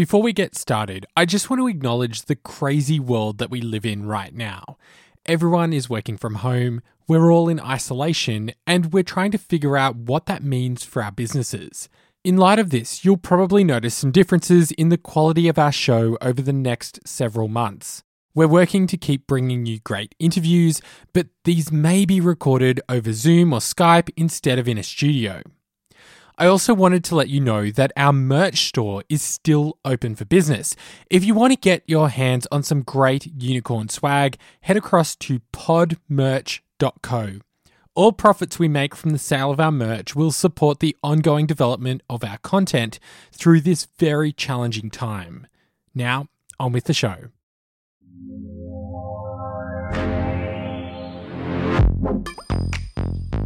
Before we get started, I just want to acknowledge the crazy world that we live in right now. Everyone is working from home, we're all in isolation, and we're trying to figure out what that means for our businesses. In light of this, you'll probably notice some differences in the quality of our show over the next several months. We're working to keep bringing you great interviews, but these may be recorded over Zoom or Skype instead of in a studio. I also wanted to let you know that our merch store is still open for business. If you want to get your hands on some great unicorn swag, head across to podmerch.co. All profits we make from the sale of our merch will support the ongoing development of our content through this very challenging time. Now, on with the show.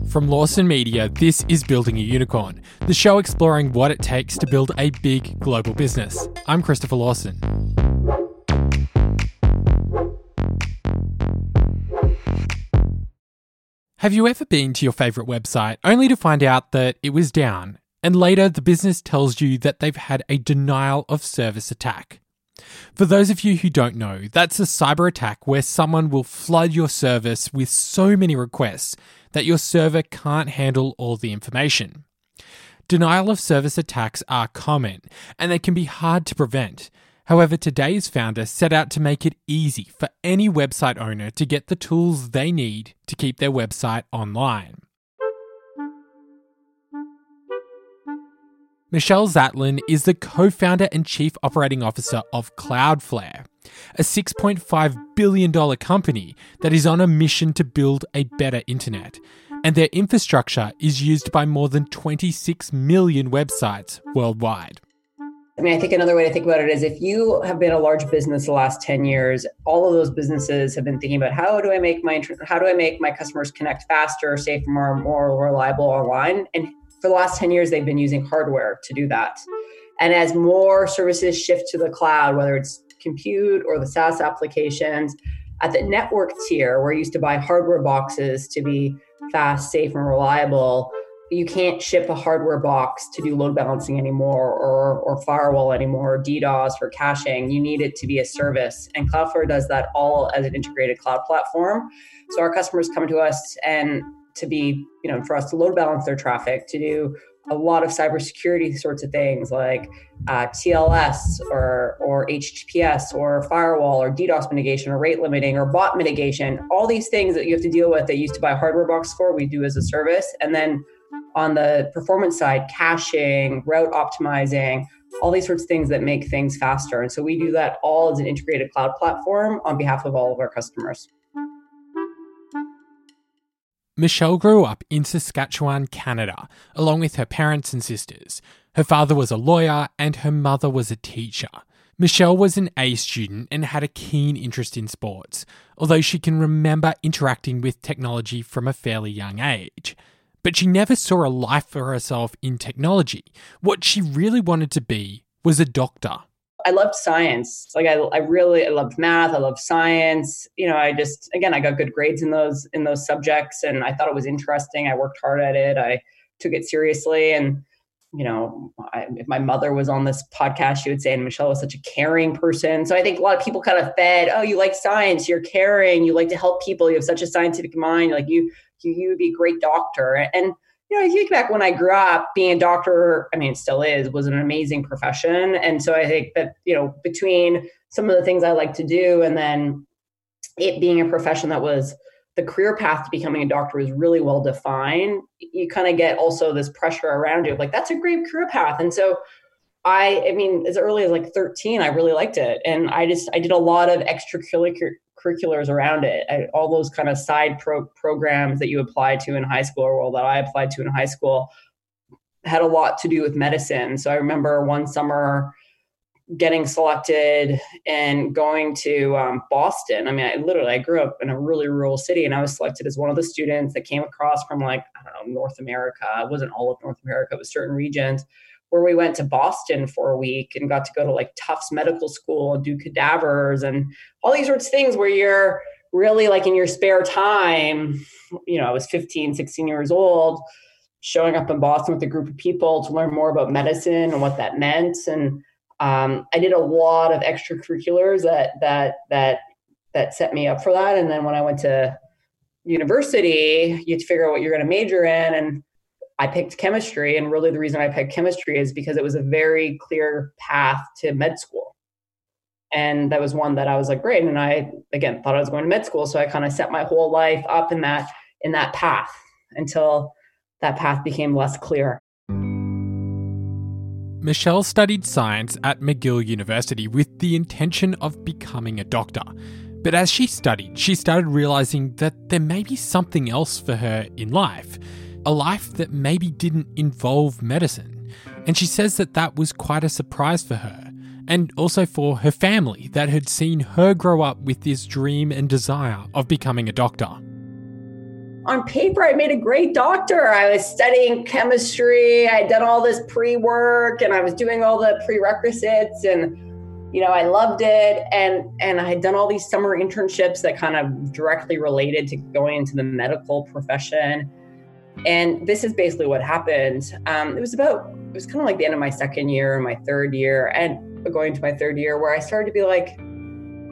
From Lawson Media, this is Building a Unicorn, the show exploring what it takes to build a big global business. I'm Christopher Lawson. Have you ever been to your favourite website only to find out that it was down, and later the business tells you that they've had a denial of service attack? For those of you who don't know, that's a cyber attack where someone will flood your service with so many requests that your server can't handle all the information. Denial of service attacks are common and they can be hard to prevent. However, today's founder set out to make it easy for any website owner to get the tools they need to keep their website online. Michelle Zatlyn is the co founder and chief operating officer of Cloudflare, a $6.5 billion company that is on a mission to build a better internet. And their infrastructure is used by more than 26 million websites worldwide. I mean, I think another way to think about it is if you have been a large business the last 10 years, all of those businesses have been thinking about how do I make my how do I make my customers connect faster, safer, more, more reliable online? And for the last 10 years, they've been using hardware to do that. And as more services shift to the cloud, whether it's compute or the SaaS applications, at the network tier, where you used to buy hardware boxes to be fast, safe, and reliable, you can't ship a hardware box to do load balancing anymore or, or firewall anymore, or DDoS or caching. You need it to be a service. And Cloudflare does that all as an integrated cloud platform. So our customers come to us and to be, you know, for us to load balance their traffic, to do a lot of cybersecurity sorts of things like uh, TLS or or HTTPS or firewall or DDoS mitigation or rate limiting or bot mitigation. All these things that you have to deal with that you used to buy a hardware box for, we do as a service. And then on the performance side, caching, route optimizing, all these sorts of things that make things faster. And so we do that all as an integrated cloud platform on behalf of all of our customers. Michelle grew up in Saskatchewan, Canada, along with her parents and sisters. Her father was a lawyer and her mother was a teacher. Michelle was an A student and had a keen interest in sports, although she can remember interacting with technology from a fairly young age. But she never saw a life for herself in technology. What she really wanted to be was a doctor. I loved science. Like I, I really I loved math. I loved science. You know, I just again I got good grades in those in those subjects, and I thought it was interesting. I worked hard at it. I took it seriously, and you know, I, if my mother was on this podcast, she would say, and Michelle was such a caring person. So I think a lot of people kind of fed, oh, you like science, you're caring, you like to help people, you have such a scientific mind, like you you you would be a great doctor, and you know, I think back when I grew up, being a doctor, I mean, it still is, was an amazing profession. And so I think that, you know, between some of the things I like to do and then it being a profession that was the career path to becoming a doctor was really well defined, you kind of get also this pressure around you like, that's a great career path. And so I, I mean, as early as like 13, I really liked it. And I just, I did a lot of extracurricular curriculars around it. I, all those kind of side pro- programs that you apply to in high school, or well, that I applied to in high school, had a lot to do with medicine. So I remember one summer getting selected and going to um, Boston. I mean, I literally I grew up in a really rural city, and I was selected as one of the students that came across from like I don't know North America. It wasn't all of North America; it was certain regions where we went to Boston for a week and got to go to like Tufts Medical School and do cadavers and all these sorts of things where you're really like in your spare time, you know, I was 15, 16 years old, showing up in Boston with a group of people to learn more about medicine and what that meant. And um, I did a lot of extracurriculars that that that that set me up for that. And then when I went to university, you have to figure out what you're going to major in, and I picked chemistry. And really, the reason I picked chemistry is because it was a very clear path to med school. And that was one that I was like, great. And I again thought I was going to med school, so I kind of set my whole life up in that in that path until that path became less clear. Michelle studied science at McGill University with the intention of becoming a doctor. But as she studied, she started realizing that there may be something else for her in life, a life that maybe didn't involve medicine. And she says that that was quite a surprise for her, and also for her family that had seen her grow up with this dream and desire of becoming a doctor on paper, I made a great doctor. I was studying chemistry. I had done all this pre work and I was doing all the prerequisites and you know, I loved it. And and I had done all these summer internships that kind of directly related to going into the medical profession. And this is basically what happened. Um, it was about it was kind of like the end of my second year and my third year, and going to my third year, where I started to be like,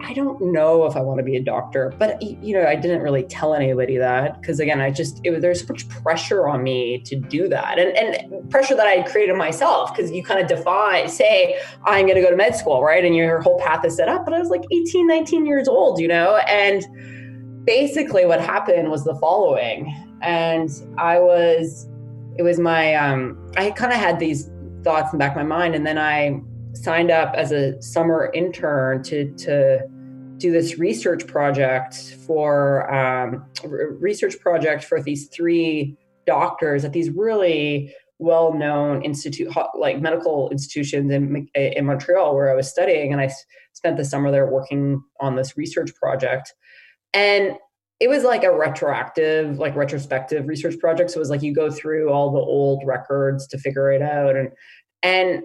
I don't know if I want to be a doctor, but you know, I didn't really tell anybody that because again, I just it was there's so much pressure on me to do that, and and pressure that I had created myself because you kind of define, say, I'm going to go to med school, right, and your whole path is set up. But I was like 18, 19 years old, you know, and basically what happened was the following, and I was, it was my, um, I kind of had these thoughts in the back of my mind, and then I signed up as a summer intern to to do this research project for um, research project for these three doctors at these really well-known institute like medical institutions in, in montreal where i was studying. And i spent the summer there working on this research project. And it was like a retroactive like retrospective research project. So it was like you go through all the old records to figure it out. And and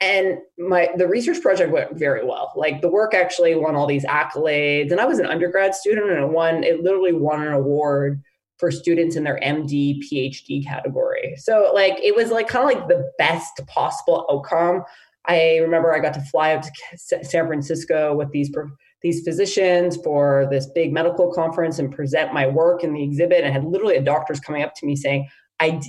and my the research project went very well. Like the work actually won all these accolades. And i was an undergrad student and it won it literally won an award for students in their md phd category. So like it was like kind of like the best possible outcome. I remember i got to fly out to san francisco with these these physicians for this big medical conference and present my work in the exhibit. And had literally a doctors coming up to me saying I,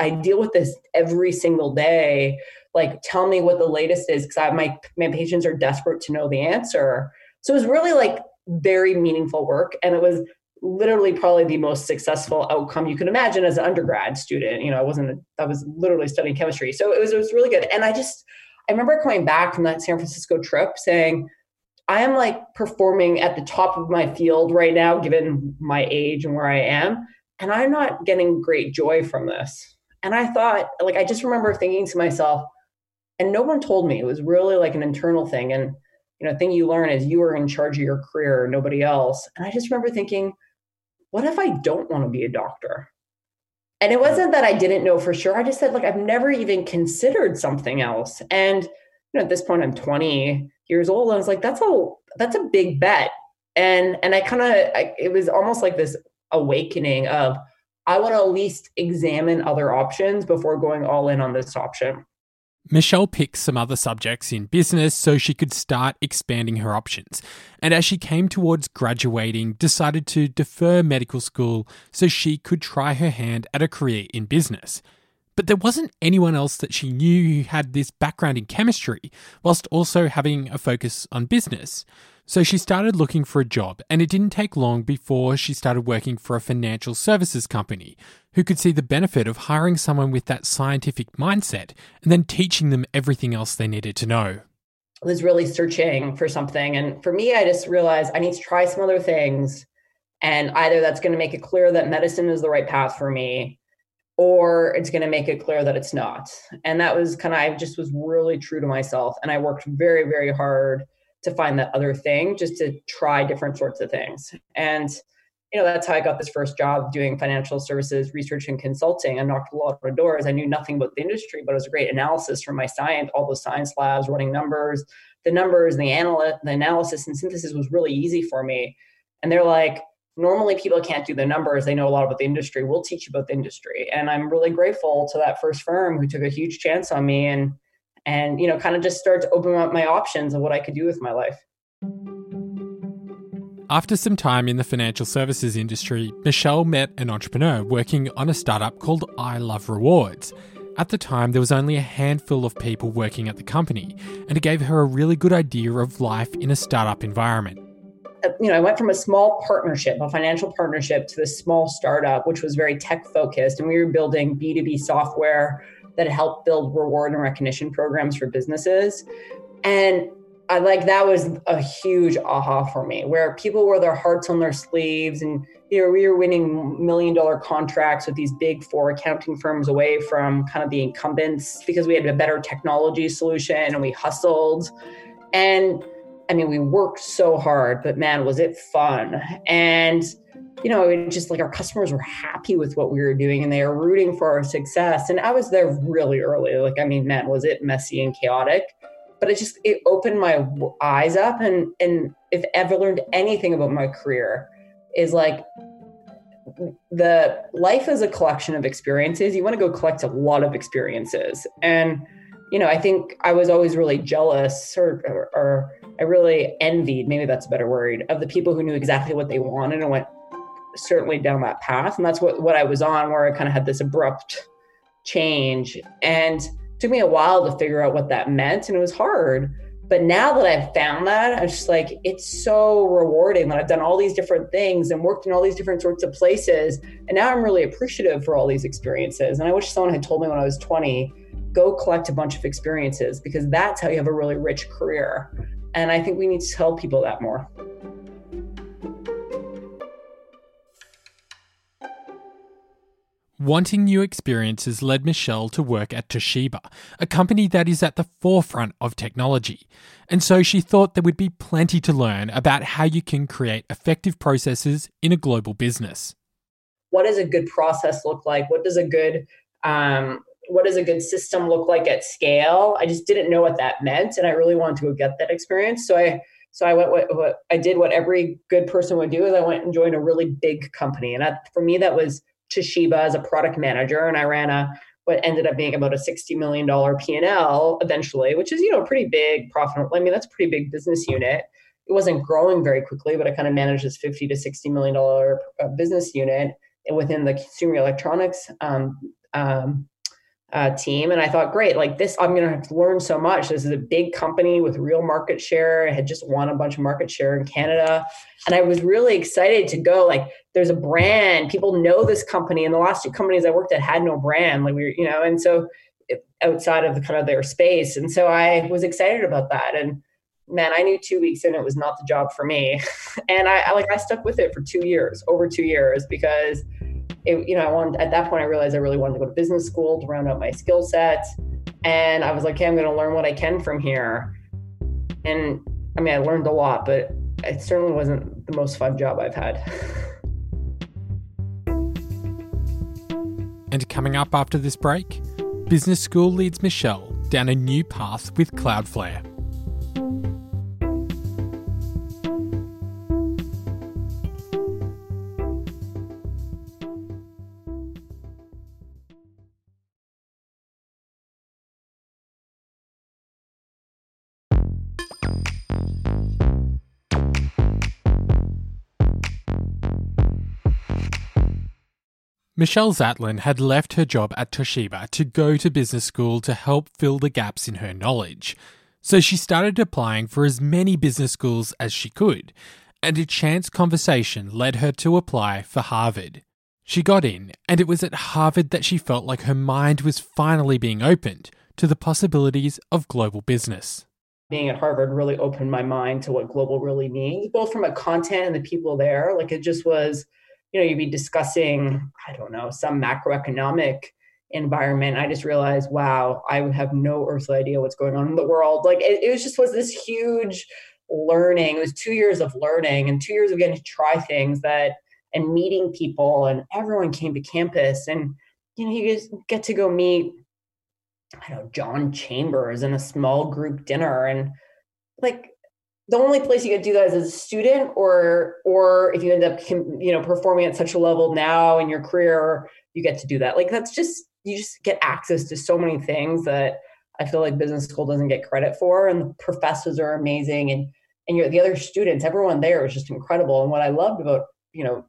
I deal with this every single day. Like tell me what the latest is because my my patients are desperate to know the answer. So it was really like very meaningful work and it was literally probably the most successful outcome you can imagine as an undergrad student. You know i wasn't I was literally studying chemistry. So it was it was really good. And i just i remember coming back from that san francisco trip saying i am like performing at the top of my field right now given my age and where i am and i'm not getting great joy from this. And i thought like i just remember thinking to myself and no one told me it was really like an internal thing and you know thing you learn is you are in charge of your career nobody else. And i just remember thinking what if i don't want to be a doctor? And it wasn't that i didn't know for sure i just said like i've never even considered something else. And you know at this point i'm 20 years old i was like that's a that's a big bet and and i kind of it was almost like this awakening of i want to at least examine other options before going all in on this option Michelle picked some other subjects in business so she could start expanding her options. And as she came towards graduating, decided to defer medical school so she could try her hand at a career in business. But there wasn't anyone else that she knew who had this background in chemistry, whilst also having a focus on business. So she started looking for a job, and it didn't take long before she started working for a financial services company who could see the benefit of hiring someone with that scientific mindset and then teaching them everything else they needed to know. I was really searching for something. And for me, I just realized I need to try some other things. And either that's going to make it clear that medicine is the right path for me, or it's going to make it clear that it's not. And that was kind of, I just was really true to myself. And I worked very, very hard to find that other thing just to try different sorts of things and you know that's how i got this first job doing financial services research and consulting i knocked a lot of doors i knew nothing about the industry but it was a great analysis from my science all those science labs running numbers the numbers and the, anal- the analysis and synthesis was really easy for me and they're like normally people can't do the numbers they know a lot about the industry we'll teach you about the industry and i'm really grateful to that first firm who took a huge chance on me and and you know kind of just started to open up my options of what I could do with my life. After some time in the financial services industry, Michelle met an entrepreneur working on a startup called I Love Rewards. At the time, there was only a handful of people working at the company, and it gave her a really good idea of life in a startup environment. You know, I went from a small partnership, a financial partnership, to this small startup, which was very tech focused. And we were building B2B software that helped build reward and recognition programs for businesses. And I like that was a huge aha for me, where people wore their hearts on their sleeves, and you know we were winning million dollar contracts with these big four accounting firms away from kind of the incumbents because we had a better technology solution and we hustled, and I mean we worked so hard, but man was it fun and you know, it just like our customers were happy with what we were doing and they were rooting for our success. And I was there really early. Like, I mean, man, was it messy and chaotic? but it just it opened my eyes up and and if ever learned anything about my career is like the life is a collection of experiences you want to go collect a lot of experiences and you know i think i was always really jealous or, or, or i really envied maybe that's a better word of the people who knew exactly what they wanted and went certainly down that path. And that's what what i was on where i kind of had this abrupt change. And took me a while to figure out what that meant and it was hard. But now that i've found that i'm just like it's so rewarding that i've done all these different things and worked in all these different sorts of places. And now i'm really appreciative for all these experiences. And i wish someone had told me when i was 20 go collect a bunch of experiences because that's how you have a really rich career and i think we need to tell people that more Wanting new experiences led Michelle to work at Toshiba, a company that is at the forefront of technology. And so she thought there would be plenty to learn about how you can create effective processes in a global business. What does a good process look like? What does a good um, what does a good system look like at scale? I just didn't know what that meant, and I really wanted to get that experience. So I so I went what, what I did what every good person would do is I went and joined a really big company, and for me that was Toshiba as a product manager, and I ran a what ended up being about a $60 million P&L eventually, which is, you know, pretty big profit. I mean, that's a pretty big business unit. It wasn't growing very quickly, but I kind of managed this 50 to $60 million uh, business unit within the consumer electronics um, um, uh, team. And I thought, great, like this, I'm going to have to learn so much. This is a big company with real market share. I had just won a bunch of market share in Canada. And I was really excited to go. Like, there's a brand, people know this company. And the last two companies I worked at had no brand. Like, we were, you know, and so outside of the kind of their space. And so I was excited about that. And man, I knew two weeks in it was not the job for me. and I, I like, I stuck with it for two years, over two years, because it, you know, I wanted at that point I realized I really wanted to go to business school to round out my skill set. And I was like, okay, I'm going to learn what I can from here. And I mean, I learned a lot, but it certainly wasn't the most fun job I've had. and coming up after this break, business school leads Michelle down a new path with Cloudflare. Michelle Zatlyn had left her job at Toshiba to go to business school to help fill the gaps in her knowledge. So she started applying for as many business schools as she could, and a chance conversation led her to apply for Harvard. She got in, and it was at Harvard that she felt like her mind was finally being opened to the possibilities of global business. Being at Harvard really opened my mind to what global really means, both from a content and the people there. Like it just was you know, you'd be discussing, I don't know, some macroeconomic environment. I just realized, wow, I would have no earthly idea what's going on in the world. Like it, it was just was this huge learning. It was two years of learning and two years of getting to try things that and meeting people and everyone came to campus and you know you just get to go meet I don't know John Chambers in a small group dinner and like the only place you could do that is as a student or or if you end up you know performing at such a level now in your career you get to do that like that's just you just get access to so many things that I feel like business school doesn't get credit for. And the professors are amazing, and and you're, the other students, everyone there is just incredible. And what I loved about you know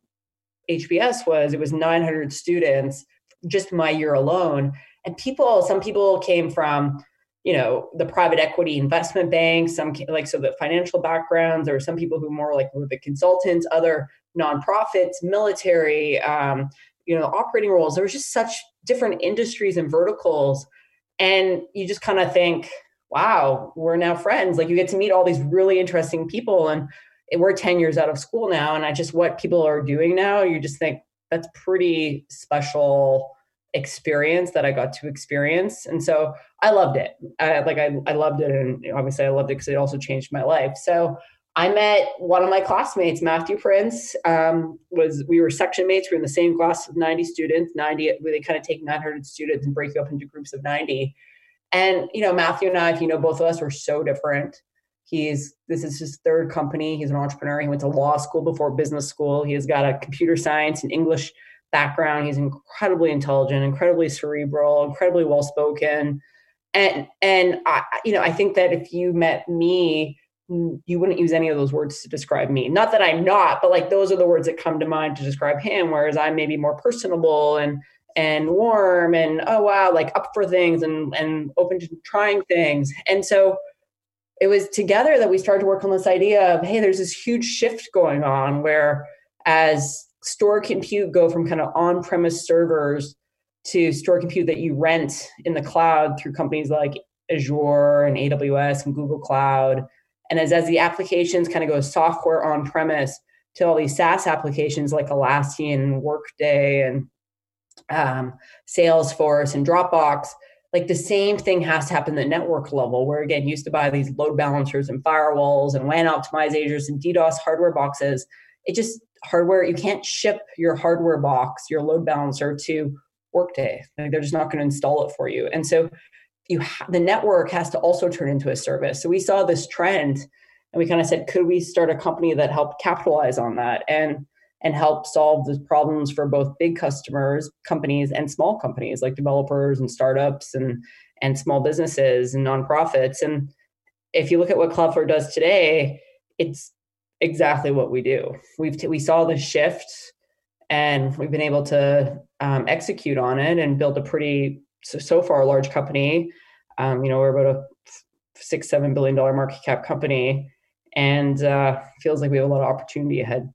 HBS was it was 900 students just my year alone, and people, some people came from you know the private equity investment banks some like so the financial backgrounds or some people who more like were the consultants other nonprofits military um, you know operating roles. There was just such different industries and verticals. And you just kind of think wow we're now friends. Like you get to meet all these really interesting people and we're 10 years out of school now. And i just what people are doing now you just think that's pretty special experience that I got to experience. And so I loved it. I, like I, I loved it. And obviously I loved it because it also changed my life. So I met one of my classmates, Matthew Prince, um, was we were section mates. We were in the same class of 90 students, 90, where they kind of take 900 students and break you up into groups of 90. And, you know, Matthew and I, if you know both of us, were so different. He's, this is his third company. He's an entrepreneur. He went to law school before business school. He has got a computer science and English background. He's incredibly intelligent, incredibly cerebral, incredibly well spoken. And and I, you know, I think that if you met me, you wouldn't use any of those words to describe me. Not that I'm not, but like those are the words that come to mind to describe him. Whereas I'm maybe more personable and and warm and oh wow, like up for things and and open to trying things. And so it was together that we started to work on this idea of hey, there's this huge shift going on where as store compute go from kind of on-premise servers to store compute that you rent in the cloud through companies like Azure and AWS and Google Cloud. And as, as the applications kind of go software on premise to all these SaaS applications like Atlassian, Workday, and um, Salesforce and Dropbox, like the same thing has to happen at the network level, where again, used to buy these load balancers and firewalls and WAN optimizers and DDoS hardware boxes. It just hardware you can't ship your hardware box your load balancer to workday. Like they're just not going to install it for you. And so you ha- the network has to also turn into a service. So we saw this trend and we kind of said could we start a company that helped capitalize on that and and help solve the problems for both big customers companies and small companies like developers and startups and and small businesses and nonprofits? And if you look at what cloudflare does today it's exactly what we do. We've t- we saw the shift, and we've been able to um, execute on it and build a pretty so, so far large company. Um, you know, we're about a six seven billion dollar market cap company, and uh, feels like we have a lot of opportunity ahead.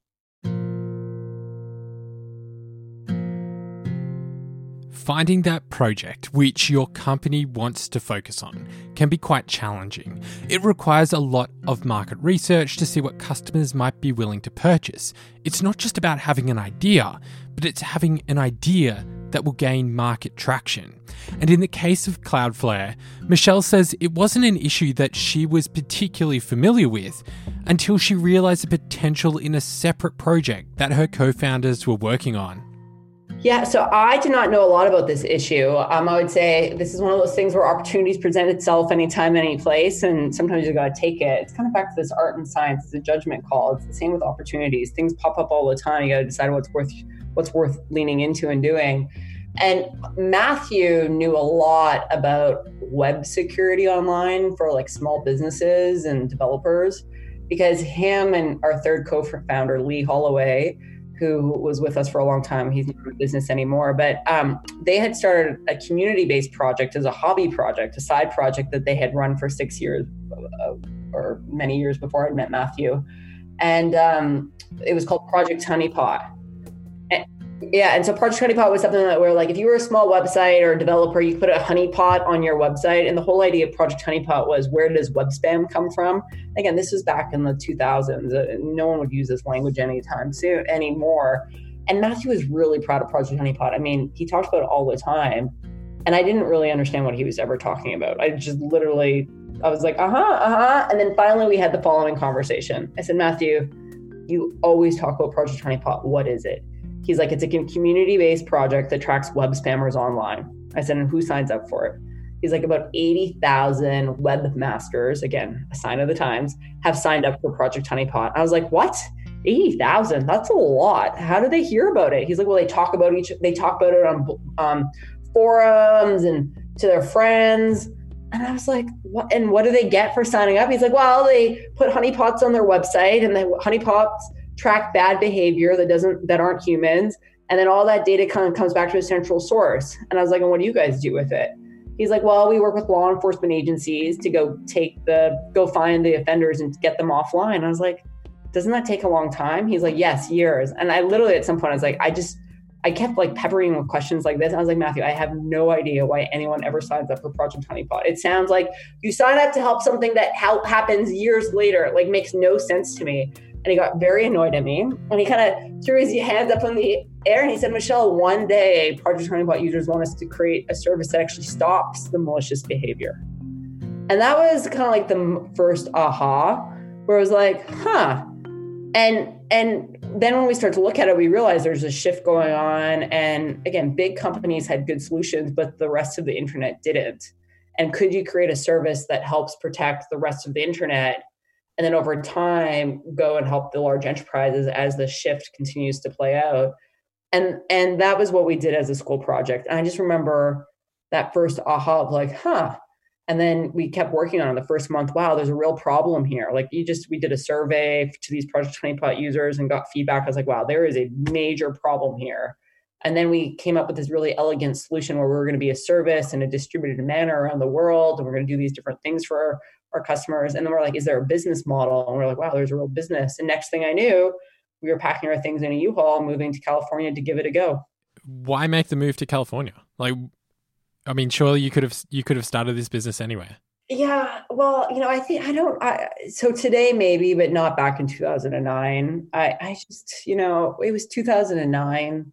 Finding that project which your company wants to focus on can be quite challenging. It requires a lot of market research to see what customers might be willing to purchase. It's not just about having an idea, but it's having an idea that will gain market traction. And in the case of Cloudflare, Michelle says it wasn't an issue that she was particularly familiar with until she realized the potential in a separate project that her co founders were working on. Yeah, so I did not know a lot about this issue. Um, I would say this is one of those things where opportunities present itself anytime, any place, and sometimes you got to take it. It's kind of back to this art and science. It's a judgment call. It's the same with opportunities. Things pop up all the time. You got to decide what's worth what's worth leaning into and doing. And Matthew knew a lot about web security online for like small businesses and developers because him and our third co-founder Lee Holloway who was with us for a long time. He's not in business anymore, but um, they had started a community based project as a hobby project, a side project that they had run for six years uh, or many years before I met Matthew. And um, it was called Project Honeypot. Yeah, and so Project Honeypot was something that where like if you were a small website or a developer, you put a honeypot on your website. And the whole idea of Project Honeypot was where does web spam come from? Again, this was back in the 2000s. Uh, no one would use this language anytime soon anymore. And Matthew was really proud of Project Honeypot. I mean, he talked about it all the time, and I didn't really understand what he was ever talking about. I just literally, I was like, uh huh, uh huh. And then finally, we had the following conversation. I said, Matthew, you always talk about Project Honeypot. What is it? He's like, it's a community based project that tracks web spammers online. I said, and who signs up for it? He's like, about 80,000 webmasters, again, a sign of the times, have signed up for Project Honeypot. I was like, what? 80,000? That's a lot. How do they hear about it? He's like, well, they talk about each, they talk about it on um, forums and to their friends. And I was like, what? And what do they get for signing up? He's like, well, they put honeypots on their website and the honeypots track bad behavior that doesn't, that aren't humans. And then all that data kind of comes back to a central source. And I was like, and what do you guys do with it? He's like, well, we work with law enforcement agencies to go take the, go find the offenders and get them offline. I was like, doesn't that take a long time? He's like, yes, years. And I literally at some point I was like, I just, I kept like peppering with questions like this. I was like, Matthew, I have no idea why anyone ever signs up for Project Honeypot. It sounds like you sign up to help something that help happens years later. It like makes no sense to me. And he got very annoyed at me. And he kind of threw his hands up in the air and he said, Michelle, one day Project Honeypot users want us to create a service that actually stops the malicious behavior. And that was kind of like the first aha, where I was like, huh. And and then when we start to look at it, we realize there's a shift going on. And again, big companies had good solutions, but the rest of the internet didn't. And could you create a service that helps protect the rest of the internet? And then over time, go and help the large enterprises as the shift continues to play out. And and that was what we did as a school project. And I just remember that first aha of like, huh, and then we kept working on it the first month. Wow, there's a real problem here. Like you just, we did a survey to these Project Honeypot users and got feedback. I was like, wow, there is a major problem here. And then we came up with this really elegant solution where we were going to be a service in a distributed manner around the world. And we're going to do these different things for our, customers. And then we're like, is there a business model? And we're like, wow, there's a real business. And next thing I knew, we were packing our things in a U-Haul, moving to California to give it a go. Why make the move to California? Like, I mean, surely you could have you could have started this business anywhere. Yeah, well, you know, I think I don't. I, so today maybe, but not back in 2009. I, I just, you know, it was 2009.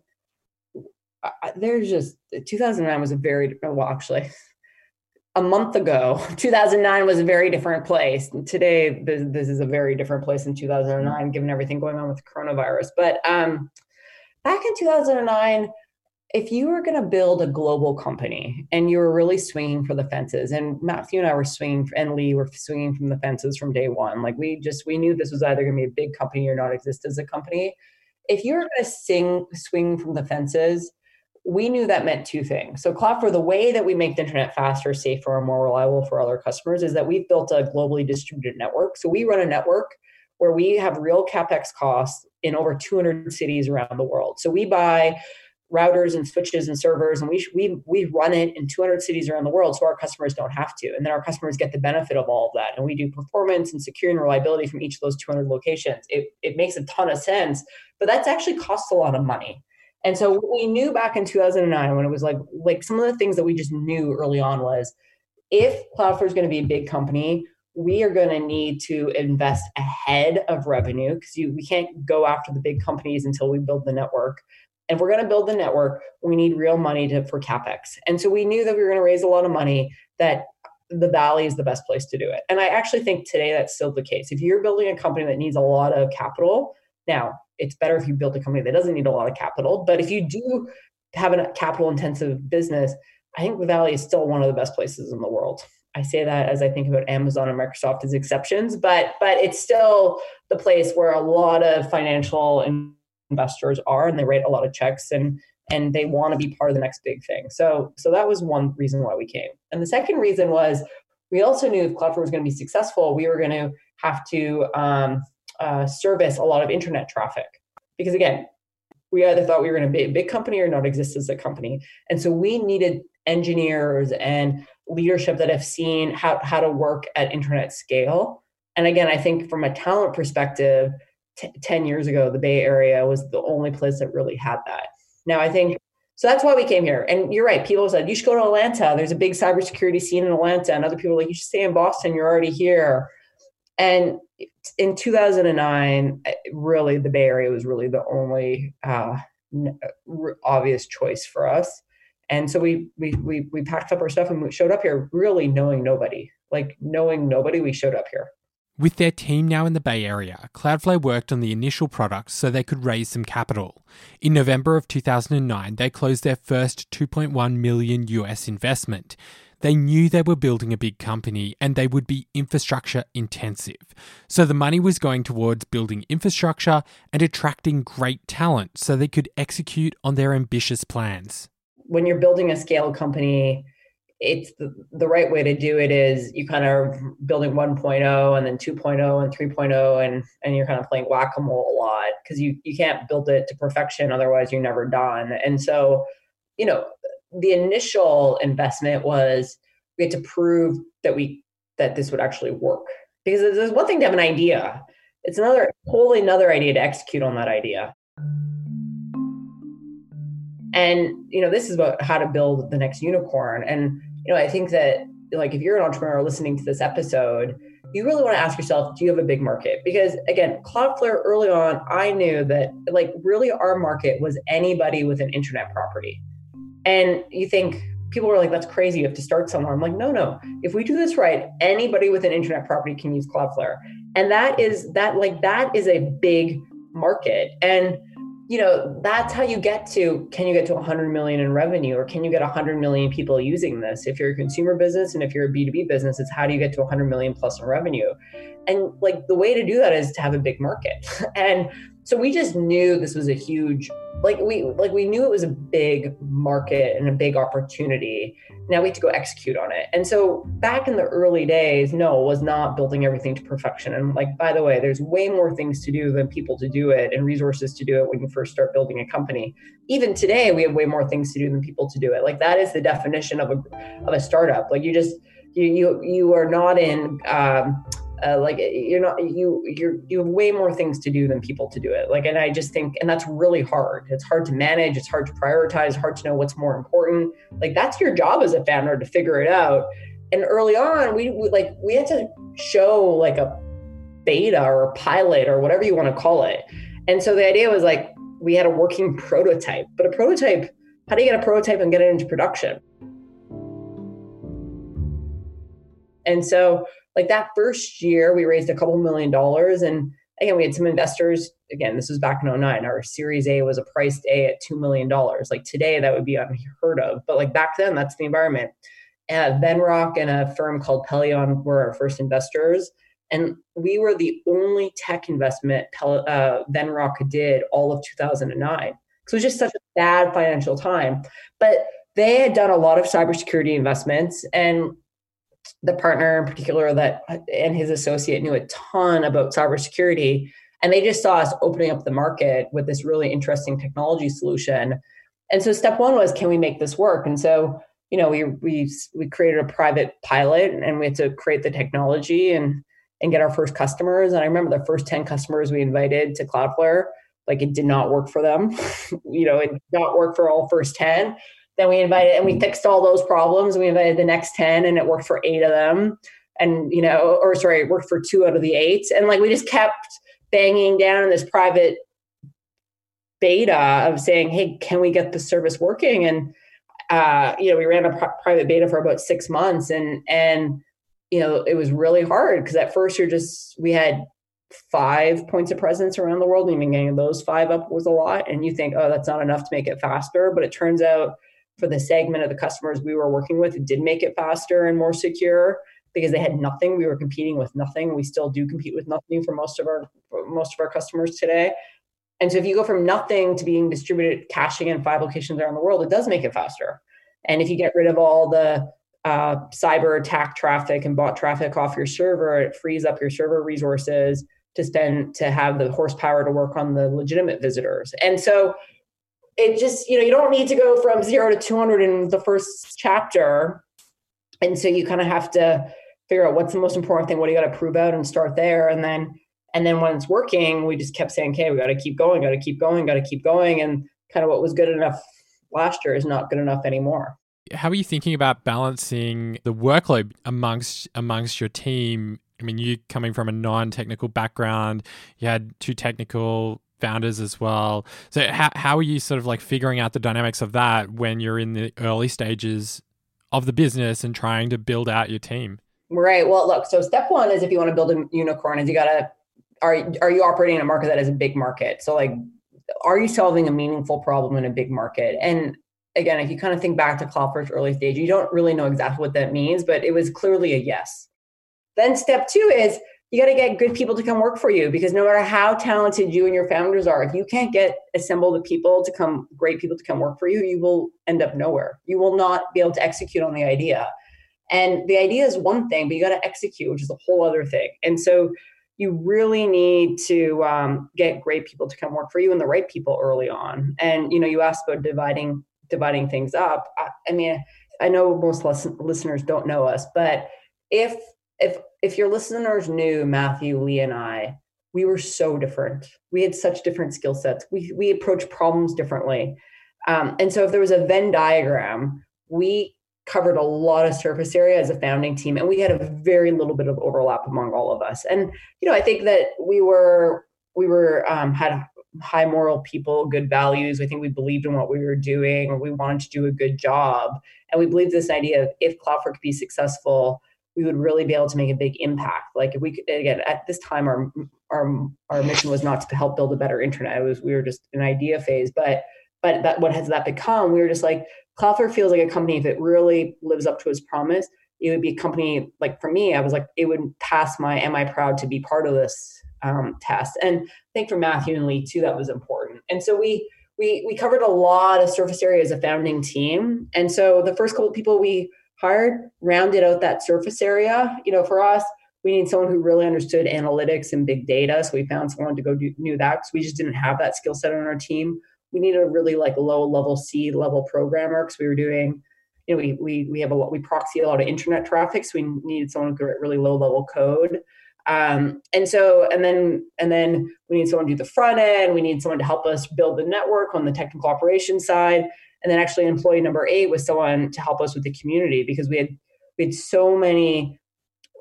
I, there's just 2009 was a very well, actually, a month ago, 2009 was a very different place. Today, this, this is a very different place in 2009, given everything going on with coronavirus. But um, back in 2009 if you were going to build a global company and you were really swinging for the fences and matthew and i were swinging and lee were swinging from the fences from day one like we just we knew this was either going to be a big company or not exist as a company if you were going to swing from the fences we knew that meant two things. So cloudflare the way that we make the internet faster safer and more reliable for other customers is that we've built a globally distributed network. So we run a network where we have real capex costs in over 200 cities around the world. So we buy routers and switches and servers and we we we run it in 200 cities around the world so our customers don't have to. And then our customers get the benefit of all of that. And we do performance and security and reliability from each of those 200 locations. It, it makes a ton of sense but that's actually costs a lot of money and so what we knew back in 2009 when it was like like some of the things that we just knew early on was if cloudflare is going to be a big company we are going to need to invest ahead of revenue because we can't go after the big companies until we build the network and if we're going to build the network, we need real money to, for capex. And so we knew that we were going to raise a lot of money. That the valley is the best place to do it. And I actually think today that's still the case. If you're building a company that needs a lot of capital, now it's better if you build a company that doesn't need a lot of capital. But if you do have a capital intensive business, I think the valley is still one of the best places in the world. I say that as I think about Amazon and Microsoft as exceptions, but but it's still the place where a lot of financial investors are and they write a lot of checks and and they want to be part of the next big thing. So so that was one reason why we came. And the second reason was we also knew if Cloudflare was going to be successful, we were going to have to um, uh, service a lot of internet traffic because again, we either thought we were going to be a big company or not exist as a company, and so we needed engineers and leadership that have seen how how to work at internet scale. And again, I think from a talent perspective, t- 10 years ago, the Bay Area was the only place that really had that. Now, I think so that's why we came here. And you're right. People said, you should go to Atlanta. There's a big cybersecurity scene in Atlanta. And other people are like, you should stay in Boston. You're already here. And in 2009, eh, really, the Bay Area was really the only uh, obvious choice for us. And so we, we, we, we packed up our stuff and we showed up here really knowing nobody. Like knowing nobody, we showed up here. With their team now in the Bay Area, Cloudflare worked on the initial products so they could raise some capital. In November of 2009, they closed their first 2.1 million US investment. They knew they were building a big company and they would be infrastructure intensive. So the money was going towards building infrastructure and attracting great talent so they could execute on their ambitious plans. When you're building a scale company, it's the, the right way to do it is you kind of building 1.0 and then 2.0 and 3.0 and and you're kind of playing whack-a-mole a lot because you you can't build it to perfection otherwise you're never done and so you know the initial investment was we had to prove that we that this would actually work. Because there's one thing to have an idea. It's another wholly another idea to execute on that idea. And you know this is about how to build the next unicorn. And you know i think that like if you're an entrepreneur listening to this episode you really want to ask yourself do you have a big market? Because again cloudflare early on i knew that like really our market was anybody with an internet property and you think people were like that's crazy you have to start somewhere. I'm like no no. If we do this right anybody with an internet property can use cloudflare. And that is that like that is a big market. And you know that's how you get to can you get to 100 million in revenue or can you get 100 million people using this? If you're a consumer business and if you're a b2b business it's how do you get to 100 million plus in revenue? And like the way to do that is to have a big market. And so we just knew this was a huge like we like we knew it was a big market and a big opportunity. Now we have to go execute on it. And so back in the early days no was not building everything to perfection. And like by the way there's way more things to do than people to do it and resources to do it when you first start building a company. Even today we have way more things to do than people to do it. Like that is the definition of a of a startup. Like you just you you, you are not in um, uh, like you're not you you're you have way more things to do than people to do it. Like and i just think and that's really hard. It's hard to manage it's hard to prioritize hard to know what's more important. Like that's your job as a founder to figure it out. And early on we, we like we had to show like a beta or a pilot or whatever you want to call it. And so the idea was like we had a working prototype but a prototype how do you get a prototype and get it into production? And so like that first year we raised a couple million dollars and again we had some investors again this was back in 09 our series a was a priced a at $2 million like today that would be unheard of but like back then that's the environment. Uh, venrock and a firm called pelion were our first investors and we were the only tech investment uh, venrock did all of 2009 so it was just such a bad financial time but they had done a lot of cybersecurity investments and the partner in particular that uh, and his associate knew a ton about cybersecurity and they just saw us opening up the market with this really interesting technology solution. And so step one was can we make this work? And so you know we we we created a private pilot and we had to create the technology and and get our first customers. And i remember the first 10 customers we invited to cloudflare like it did not work for them. You know it did not work for all first 10 then we invited and we fixed all those problems. We invited the next 10 and it worked for eight of them. And, you know, or sorry, it worked for two out of the eight. And like we just kept banging down in this private beta of saying, hey, can we get the service working? And, uh, you know, we ran a private beta for about six months and, and, you know, it was really hard because at first you're just, we had five points of presence around the world. And even getting those five up was a lot. And you think, oh, that's not enough to make it faster. But it turns out for the segment of the customers we were working with, it did make it faster and more secure because they had nothing. We were competing with nothing. We still do compete with nothing for most of our most of our customers today. And so if you go from nothing to being distributed caching in five locations around the world, it does make it faster. And if you get rid of all the uh, cyber attack traffic and bot traffic off your server, it frees up your server resources to spend to have the horsepower to work on the legitimate visitors. And so it just you know you don't need to go from zero to 200 in the first chapter. And so you kind of have to figure out what's the most important thing what do you got to prove out and start there. And then and then when it's working we just kept saying okay we got to keep going got to keep going got to keep going. And kind of what was good enough last year is not good enough anymore. How are you thinking about balancing the workload amongst amongst your team? I mean, you coming from a non-technical background, you had two technical founders as well. So how how are you sort of like figuring out the dynamics of that when you're in the early stages of the business and trying to build out your team? Right. Well, look. So step one is if you want to build a unicorn, is you gotta are are you operating in a market that is a big market? So like, are you solving a meaningful problem in a big market? And again, if you kind of think back to Cloudflare's early stage, you don't really know exactly what that means, but it was clearly a yes. Then step two is you got to get good people to come work for you because no matter how talented you and your founders are, if you can't get assemble the people to come, great people to come work for you, you will end up nowhere. You will not be able to execute on the idea. And the idea is one thing, but you got to execute, which is a whole other thing. And so you really need to um, get great people to come work for you and the right people early on. And you know, you asked about dividing dividing things up. I, I mean, I know most listeners don't know us, but if if if your listeners knew Matthew, Lee, and I, we were so different. We had such different skill sets. We we approach problems differently. Um, and so if there was a Venn diagram, we covered a lot of surface area as a founding team, and we had a very little bit of overlap among all of us. And you know, I think that we were we were um, had high moral people, good values. I think we believed in what we were doing, we wanted to do a good job, and we believed this idea of if Cloudflare could be successful, we would really be able to make a big impact. Like if we could, again, at this time, our our our mission was not to help build a better internet. It was we were just an idea phase, but but that what has that become? We were just like Cloudflare feels like a company if it really lives up to its promise. It would be a company like for me. I was like it would pass my "Am I proud to be part of this?" Um, test, and I think for Matthew and Lee too, that was important. And so we we we covered a lot of surface area as a founding team. And so the first couple of people we hired rounded out that surface area. You know, for us, we need someone who really understood analytics and big data. So we found someone to go do knew that because we just didn't have that skill set on our team. We needed a really like low level C level programmer because we were doing, you know, we we we have a lot we proxy a lot of internet traffic, so we needed someone who could write really low level code. Um, and so and then and then we need someone to do the front end. We need someone to help us build the network on the technical operations side. And then actually employee number eight was someone to help us with the community because we had we had so many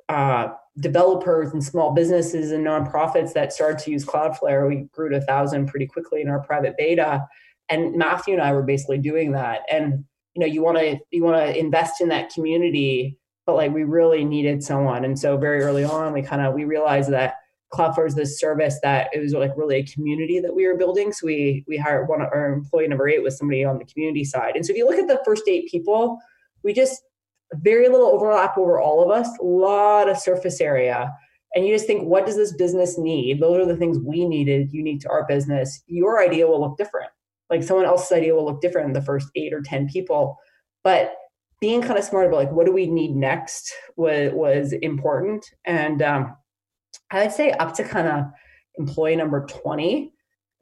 uh, developers and small businesses and nonprofits that started to use Cloudflare. We grew to a thousand pretty quickly in our private beta. And Matthew and I were basically doing that. And you know, you want to you want to invest in that community, but like we really needed someone. And so very early on, we kind of we realized that Cloudflare is this service that it was like really a community that we were building. So we we hired one of our employee number eight was somebody on the community side. And so if you look at the first eight people, we just very little overlap over all of us, a lot of surface area. And you just think, what does this business need? Those are the things we needed unique to our business. Your idea will look different. Like someone else's idea will look different in the first eight or 10 people. But being kind of smart about like what do we need next was was important. And um, I'd say up to kind of employee number 20,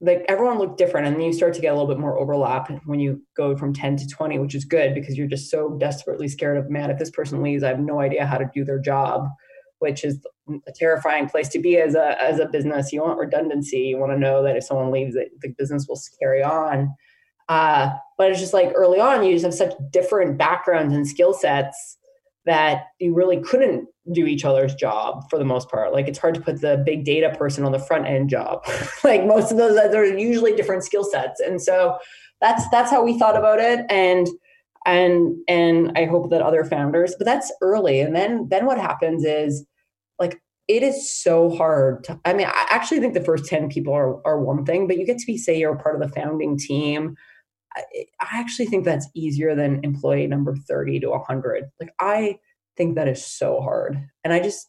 like everyone looked different. And then you start to get a little bit more overlap when you go from 10 to 20, which is good because you're just so desperately scared of, man, if this person leaves, I have no idea how to do their job, which is a terrifying place to be as a, as a business. You want redundancy. You want to know that if someone leaves, that the business will carry on. Uh, but it's just like early on, you just have such different backgrounds and skill sets that you really couldn't do each other's job for the most part. Like it's hard to put the big data person on the front end job. like most of those are usually different skill sets. And so that's that's how we thought about it. And and and I hope that other founders, but that's early. And then then what happens is like it is so hard to, I mean, I actually think the first 10 people are, are one thing, but you get to be, say, you're part of the founding team I, actually think that's easier than employee number 30 to 100. Like, I think that is so hard. And I just,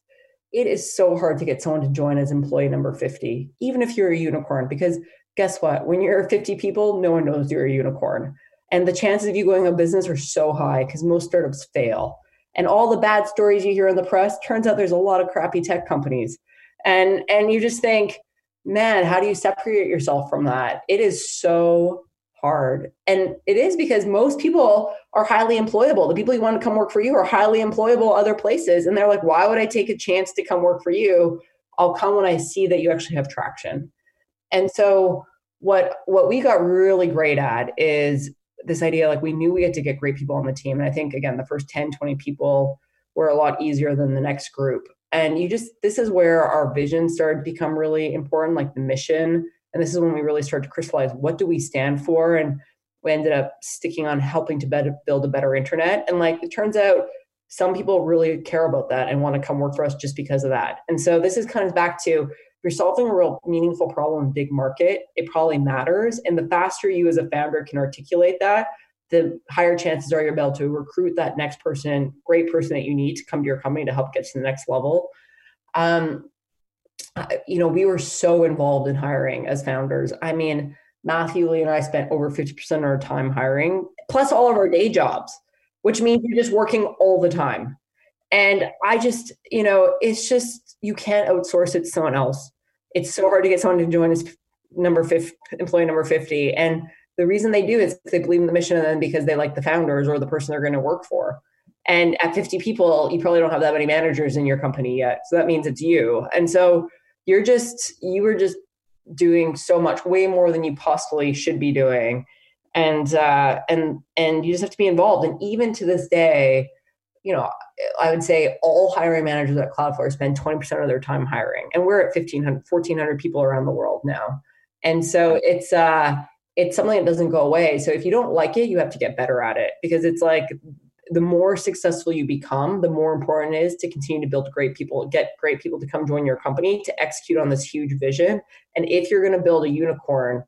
it is so hard to get someone to join as employee number 50, even if you're a unicorn, because guess what? When you're 50 people, no one knows you're a unicorn. And the chances of you going of business are so high because most startups fail. And all the bad stories you hear in the press, turns out there's a lot of crappy tech companies. And and you just think, man, how do you separate yourself from that? It is so hard. And it is because most people are highly employable. The people who want to come work for you are highly employable other places. And they're like, why would I take a chance to come work for you? I'll come when I see that you actually have traction. And so what what we got really great at is this idea like we knew we had to get great people on the team. And I think again, the first 10, 20 people were a lot easier than the next group. And you just this is where our vision started to become really important, like the mission and this is when we really start to crystallize what do we stand for and we ended up sticking on helping to better, build a better internet. And like it turns out some people really care about that and want to come work for us just because of that. And so this is kind of back to if you're solving a real meaningful problem in big market it probably matters. And the faster you as a founder can articulate that the higher chances are you're able to recruit that next person great person that you need to come to your company to help get to the next level. Um, you know, we were so involved in hiring as founders. I mean, Matthew Lee and I spent over 50% of our time hiring, plus all of our day jobs, which means you're just working all the time. And I just, you know, it's just, you can't outsource it to someone else. It's so hard to get someone to join as number 50, employee number 50. And the reason they do is they believe in the mission and then because they like the founders or the person they're going to work for. And at 50 people, you probably don't have that many managers in your company yet. So that means it's you. And so you're just, you were just doing so much, way more than you possibly should be doing. And, uh, and, and you just have to be involved. And even to this day, you know, I would say all hiring managers at Cloudflare spend 20% of their time hiring. And we're at 1,500, 1,400 people around the world now. And so it's, uh, it's something that doesn't go away. So if you don't like it, you have to get better at it because it's like the more successful you become, the more important it is to continue to build great people, get great people to come join your company to execute on this huge vision. And if you're going to build a unicorn,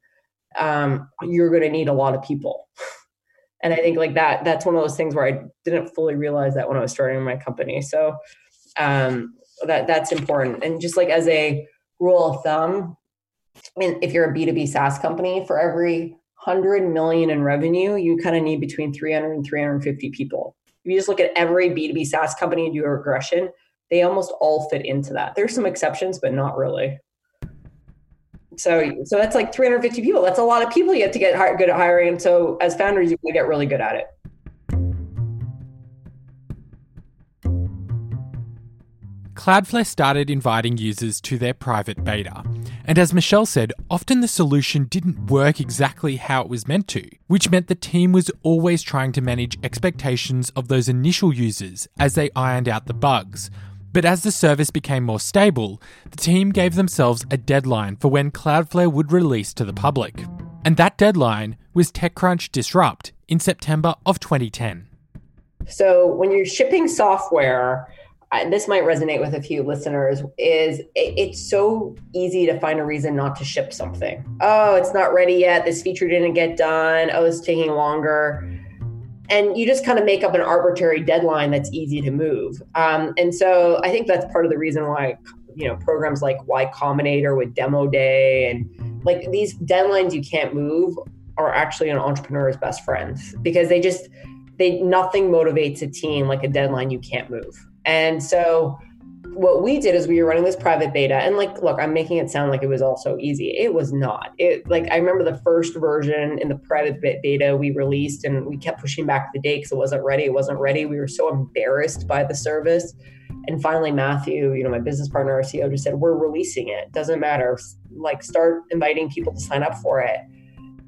um, you're going to need a lot of people. And I think like that, that's one of those things where I didn't fully realize that when I was starting my company. So um, that that's important. And just like as a rule of thumb, if you're a B2B SaaS company, for every 100 million in revenue, you kind of need between 300 and 350 people. If you just look at every B2B SaaS company and do a regression, they almost all fit into that. There's some exceptions, but not really. So, so that's like 350 people. That's a lot of people you have to get good at hiring. And so, as founders, you get really good at it. Cloudflare started inviting users to their private beta. And as Michelle said, often the solution didn't work exactly how it was meant to, which meant the team was always trying to manage expectations of those initial users as they ironed out the bugs. But as the service became more stable, the team gave themselves a deadline for when Cloudflare would release to the public. And that deadline was TechCrunch Disrupt in September of 2010. So when you're shipping software, this might resonate with a few listeners is it, it's so easy to find a reason not to ship something. Oh it's not ready yet. This feature didn't get done. Oh it's taking longer. And you just kind of make up an arbitrary deadline that's easy to move. Um, and so i think that's part of the reason why you know programs like y combinator with demo day and like these deadlines you can't move are actually an entrepreneur's best friends because they just they nothing motivates a team like a deadline you can't move and so what we did is we were running this private beta and like look i'm making it sound like it was all so easy. It was not. It like i remember the first version in the private beta we released and we kept pushing back the date because it wasn't ready it wasn't ready. We were so embarrassed by the service. And finally matthew you know my business partner our ceo just said we're releasing it. Doesn't matter. Like start inviting people to sign up for it.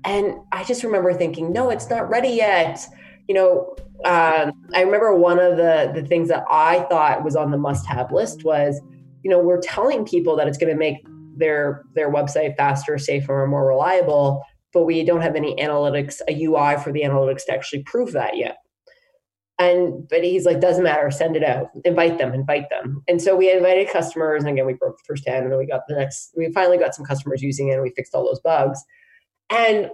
And i just remember thinking no it's not ready yet you know um, I remember one of the the things that I thought was on the must have list was, you know, we're telling people that it's going to make their their website faster, safer, and more reliable, but we don't have any analytics, a UI for the analytics to actually prove that yet. And but he's like, doesn't matter, send it out, invite them, invite them. And so we invited customers, and again, we broke the first ten, and then we got the next. We finally got some customers using it, and we fixed all those bugs. And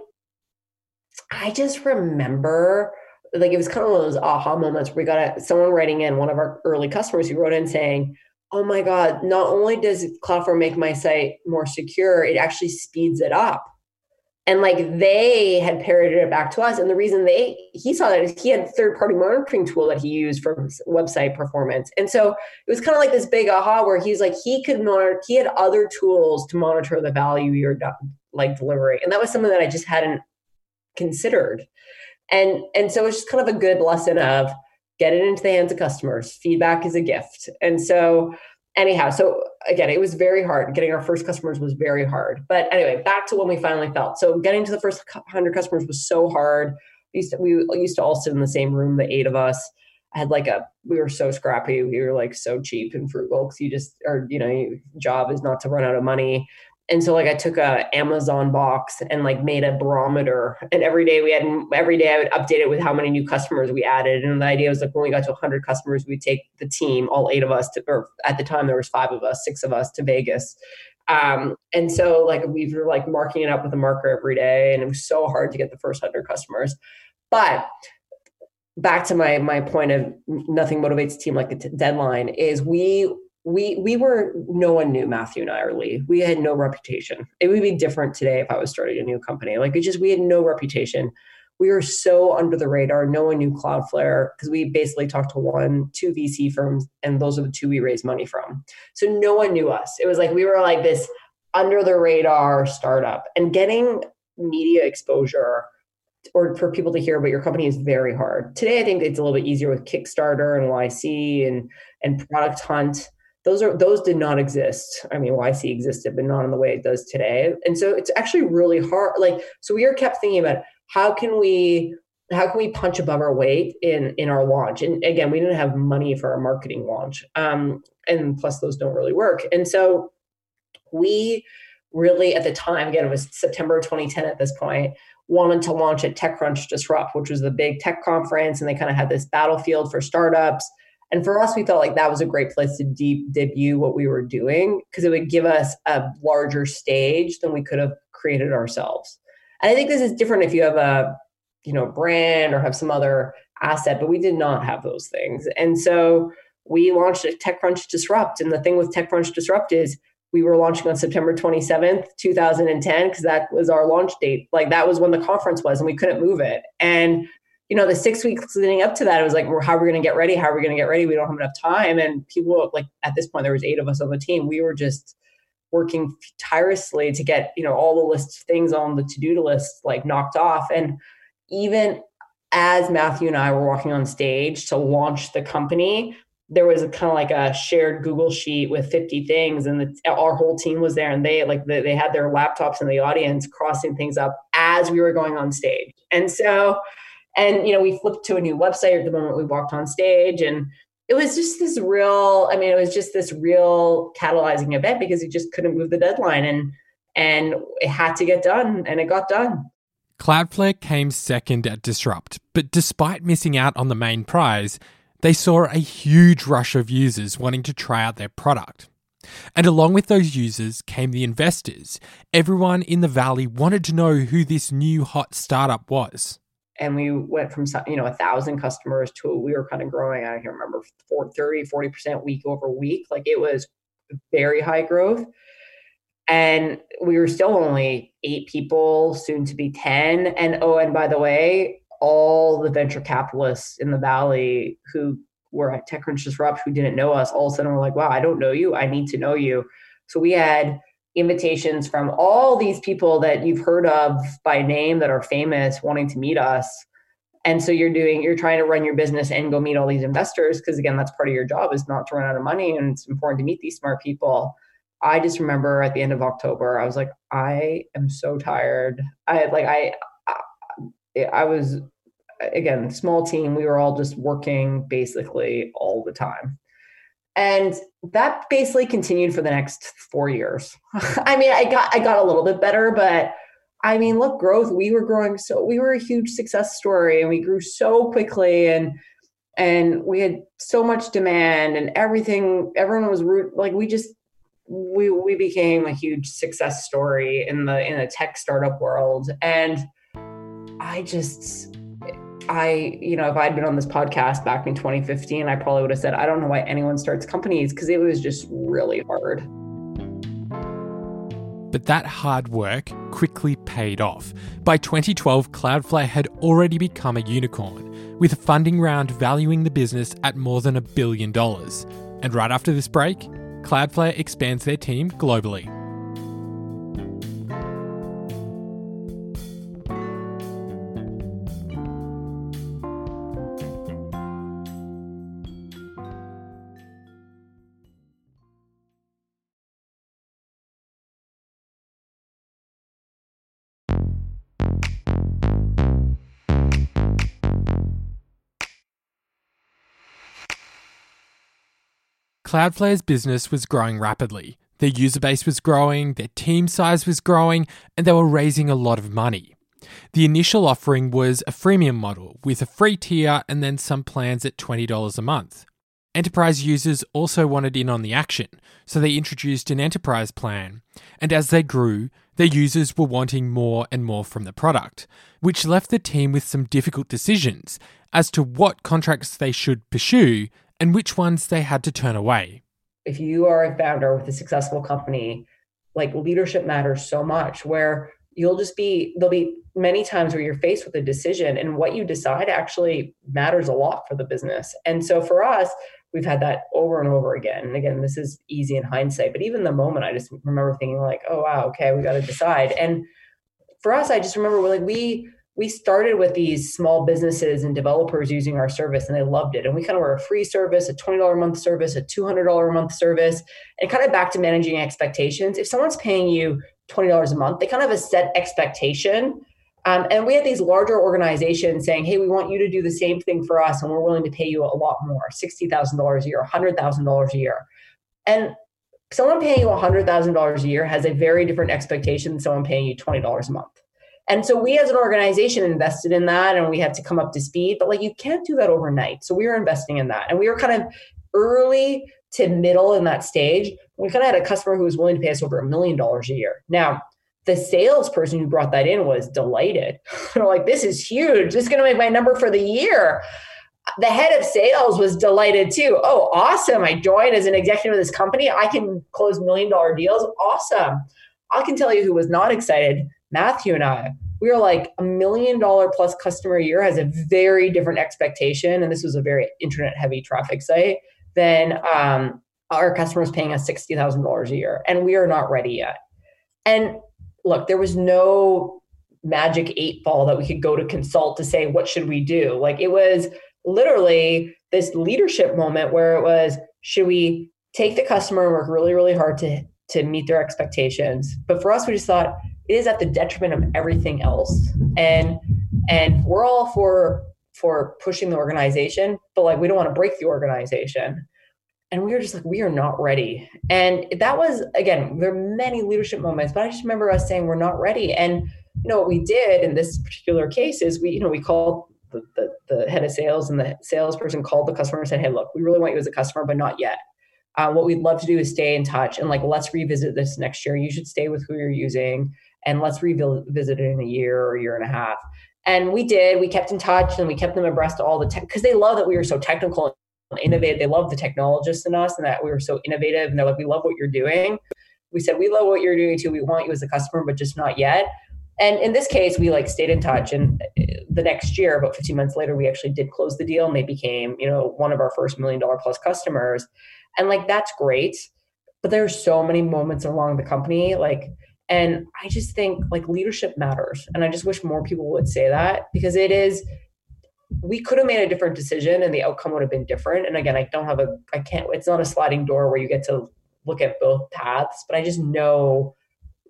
I just remember like it was kind of one of those aha moments we got a, someone writing in one of our early customers who wrote in saying oh my god not only does cloudflare make my site more secure it actually speeds it up. And like they had parroted it back to us and the reason they he saw that is he had third party monitoring tool that he used for website performance. And so it was kind of like this big aha where he's like he could monitor he had other tools to monitor the value you're like delivering. And that was something that i just hadn't considered and and so it's just kind of a good lesson of get it into the hands of customers. Feedback is a gift. And so anyhow so again it was very hard. Getting our first customers was very hard. But anyway back to when we finally felt. So getting to the first 100 customers was so hard. We used to, we used to all sit in the same room the eight of us. I had like a we were so scrappy. We were like so cheap and frugal because you just or you know your job is not to run out of money and so like I took a Amazon box and like made a barometer and every day we had every day I would update it with how many new customers we added and the idea was like when we got to 100 customers we'd take the team all eight of us to or at the time there was five of us six of us to Vegas. Um, and so like we were like marking it up with a marker every day and it was so hard to get the first 100 customers. But back to my my point of nothing motivates a team like a t- deadline is we we we were no one knew Matthew and I or Lee. We had no reputation. It would be different today if I was starting a new company. Like it just we had no reputation. We were so under the radar. No one knew Cloudflare because we basically talked to one, two VC firms, and those are the two we raised money from. So no one knew us. It was like we were like this under the radar startup and getting media exposure or for people to hear about your company is very hard. Today, I think it's a little bit easier with Kickstarter and YC and and Product Hunt. Those are those did not exist. I mean, YC existed, but not in the way it does today. And so it's actually really hard. Like, so we are kept thinking about how can we how can we punch above our weight in in our launch? And again, we didn't have money for our marketing launch, um, and plus those don't really work. And so we really at the time again it was september 2010 at this point wanted to launch at TechCrunch Disrupt, which was the big tech conference, and they kind of had this battlefield for startups. And for us, we felt like that was a great place to deep debut what we were doing because it would give us a larger stage than we could have created ourselves. And I think this is different if you have a you know brand or have some other asset, but we did not have those things. And so we launched TechCrunch Disrupt. And the thing with TechCrunch Disrupt is we were launching on September 27th, 2010, because that was our launch date. Like that was when the conference was, and we couldn't move it. And you know, the six weeks leading up to that, it was like, well, how are we going to get ready? How are we going to get ready? We don't have enough time. And people like at this point, there was eight of us on the team. We were just working tirelessly to get you know all the list of things on the to-do list like knocked off. And even as Matthew and I were walking on stage to launch the company, there was kind of like a shared Google sheet with 50 things, and the, our whole team was there, and they like the, they had their laptops in the audience crossing things up as we were going on stage, and so, and you know, we flipped to a new website at the moment we walked on stage, and it was just this real. I mean, it was just this real catalyzing event because you just couldn't move the deadline, and and it had to get done, and it got done. Cloudflare came second at Disrupt, but despite missing out on the main prize, they saw a huge rush of users wanting to try out their product. And along with those users came the investors. Everyone in the valley wanted to know who this new hot startup was. And we went from you know a thousand customers to we were kind of growing. I can't remember 30, 40 percent week over week. Like it was very high growth. And we were still only eight people, soon to be 10. And oh, and by the way, all the venture capitalists in the valley who were at TechCrunch Disrupt who didn't know us all of a sudden were like, wow, I don't know you. I need to know you. So we had invitations from all these people that you've heard of by name that are famous wanting to meet us. And so you're doing, you're trying to run your business and go meet all these investors because again, that's part of your job is not to run out of money and it's important to meet these smart people. I just remember at the end of October, I was like, I am so tired. I like I I was again small team. We were all just working basically all the time, and that basically continued for the next four years. I mean, I got I got a little bit better, but I mean, look, growth. We were growing so we were a huge success story, and we grew so quickly, and and we had so much demand, and everything. Everyone was root like we just we we became a huge success story in the in the tech startup world and I just, I, you know, if I'd been on this podcast back in 2015, I probably would have said, I don't know why anyone starts companies because it was just really hard. But that hard work quickly paid off. By 2012, Cloudflare had already become a unicorn, with a funding round valuing the business at more than a billion dollars. And right after this break, Cloudflare expands their team globally. Cloudflare's business was growing rapidly. Their user base was growing, their team size was growing, and they were raising a lot of money. The initial offering was a freemium model with a free tier and then some plans at $20 a month. Enterprise users also wanted in on the action, so they introduced an enterprise plan. And as they grew, their users were wanting more and more from the product, which left the team with some difficult decisions as to what contracts they should pursue and which ones they had to turn away. if you are a founder with a successful company, like leadership matters so much where you'll just be there'll be many times where you're faced with a decision and what you decide actually matters a lot for the business. And so for us, we've had that over and over again. And again, this is easy in hindsight, but even the moment I just remember thinking like, oh wow, okay, we got to decide. And for us, I just remember we're like we we started with these small businesses and developers using our service and they loved it. And we kind of were a free service, a $20 a month service, a $200 a month service, and kind of back to managing expectations. If someone's paying you $20 a month, they kind of have a set expectation. Um, and we had these larger organizations saying, hey, we want you to do the same thing for us, and we're willing to pay you a lot more $60,000 a year, $100,000 a year. And someone paying you $100,000 a year has a very different expectation than someone paying you $20 a month. And so we as an organization invested in that and we had to come up to speed, but like you can't do that overnight. So we were investing in that. And we were kind of early to middle in that stage. We kind of had a customer who was willing to pay us over a million dollars a year. Now, the salesperson who brought that in was delighted. They're like, this is huge. This is going to make my number for the year. The head of sales was delighted too. Oh, awesome. I joined as an executive of this company. I can close million dollar deals. Awesome. I can tell you who was not excited Matthew and I, we were like a million dollar plus customer a year has a very different expectation. And this was a very internet heavy traffic site than um, our customers paying us $60,000 a year. And we are not ready yet. And look, there was no magic eight ball that we could go to consult to say, what should we do? Like it was literally this leadership moment where it was, should we take the customer and work really, really hard to, to meet their expectations? But for us, we just thought, it is at the detriment of everything else. And and we're all for for pushing the organization, but like we don't want to break the organization. And we were just like, we are not ready. And that was again, there are many leadership moments, but I just remember us saying we're not ready. And you know what we did in this particular case is we, you know, we called the, the, the head of sales and the salesperson called the customer and said, Hey, look, we really want you as a customer, but not yet. Uh, what we'd love to do is stay in touch and like let's revisit this next year. You should stay with who you're using and let's revisit it in a year or a year and a half. And we did. We kept in touch and we kept them abreast of all the tech because they love that we were so technical and innovative. They love the technologists in us and that we were so innovative. And they're like, we love what you're doing. We said, we love what you're doing too. We want you as a customer, but just not yet. And in this case, we like stayed in touch. And uh, the next year, about 15 months later, we actually did close the deal and they became, you know, one of our first million dollar plus customers. And like, that's great. But there's so many moments along the company, like, and I just think like leadership matters. And I just wish more people would say that because it is, we could have made a different decision and the outcome would have been different. And again, I don't have a, I can't, it's not a sliding door where you get to look at both paths, but I just know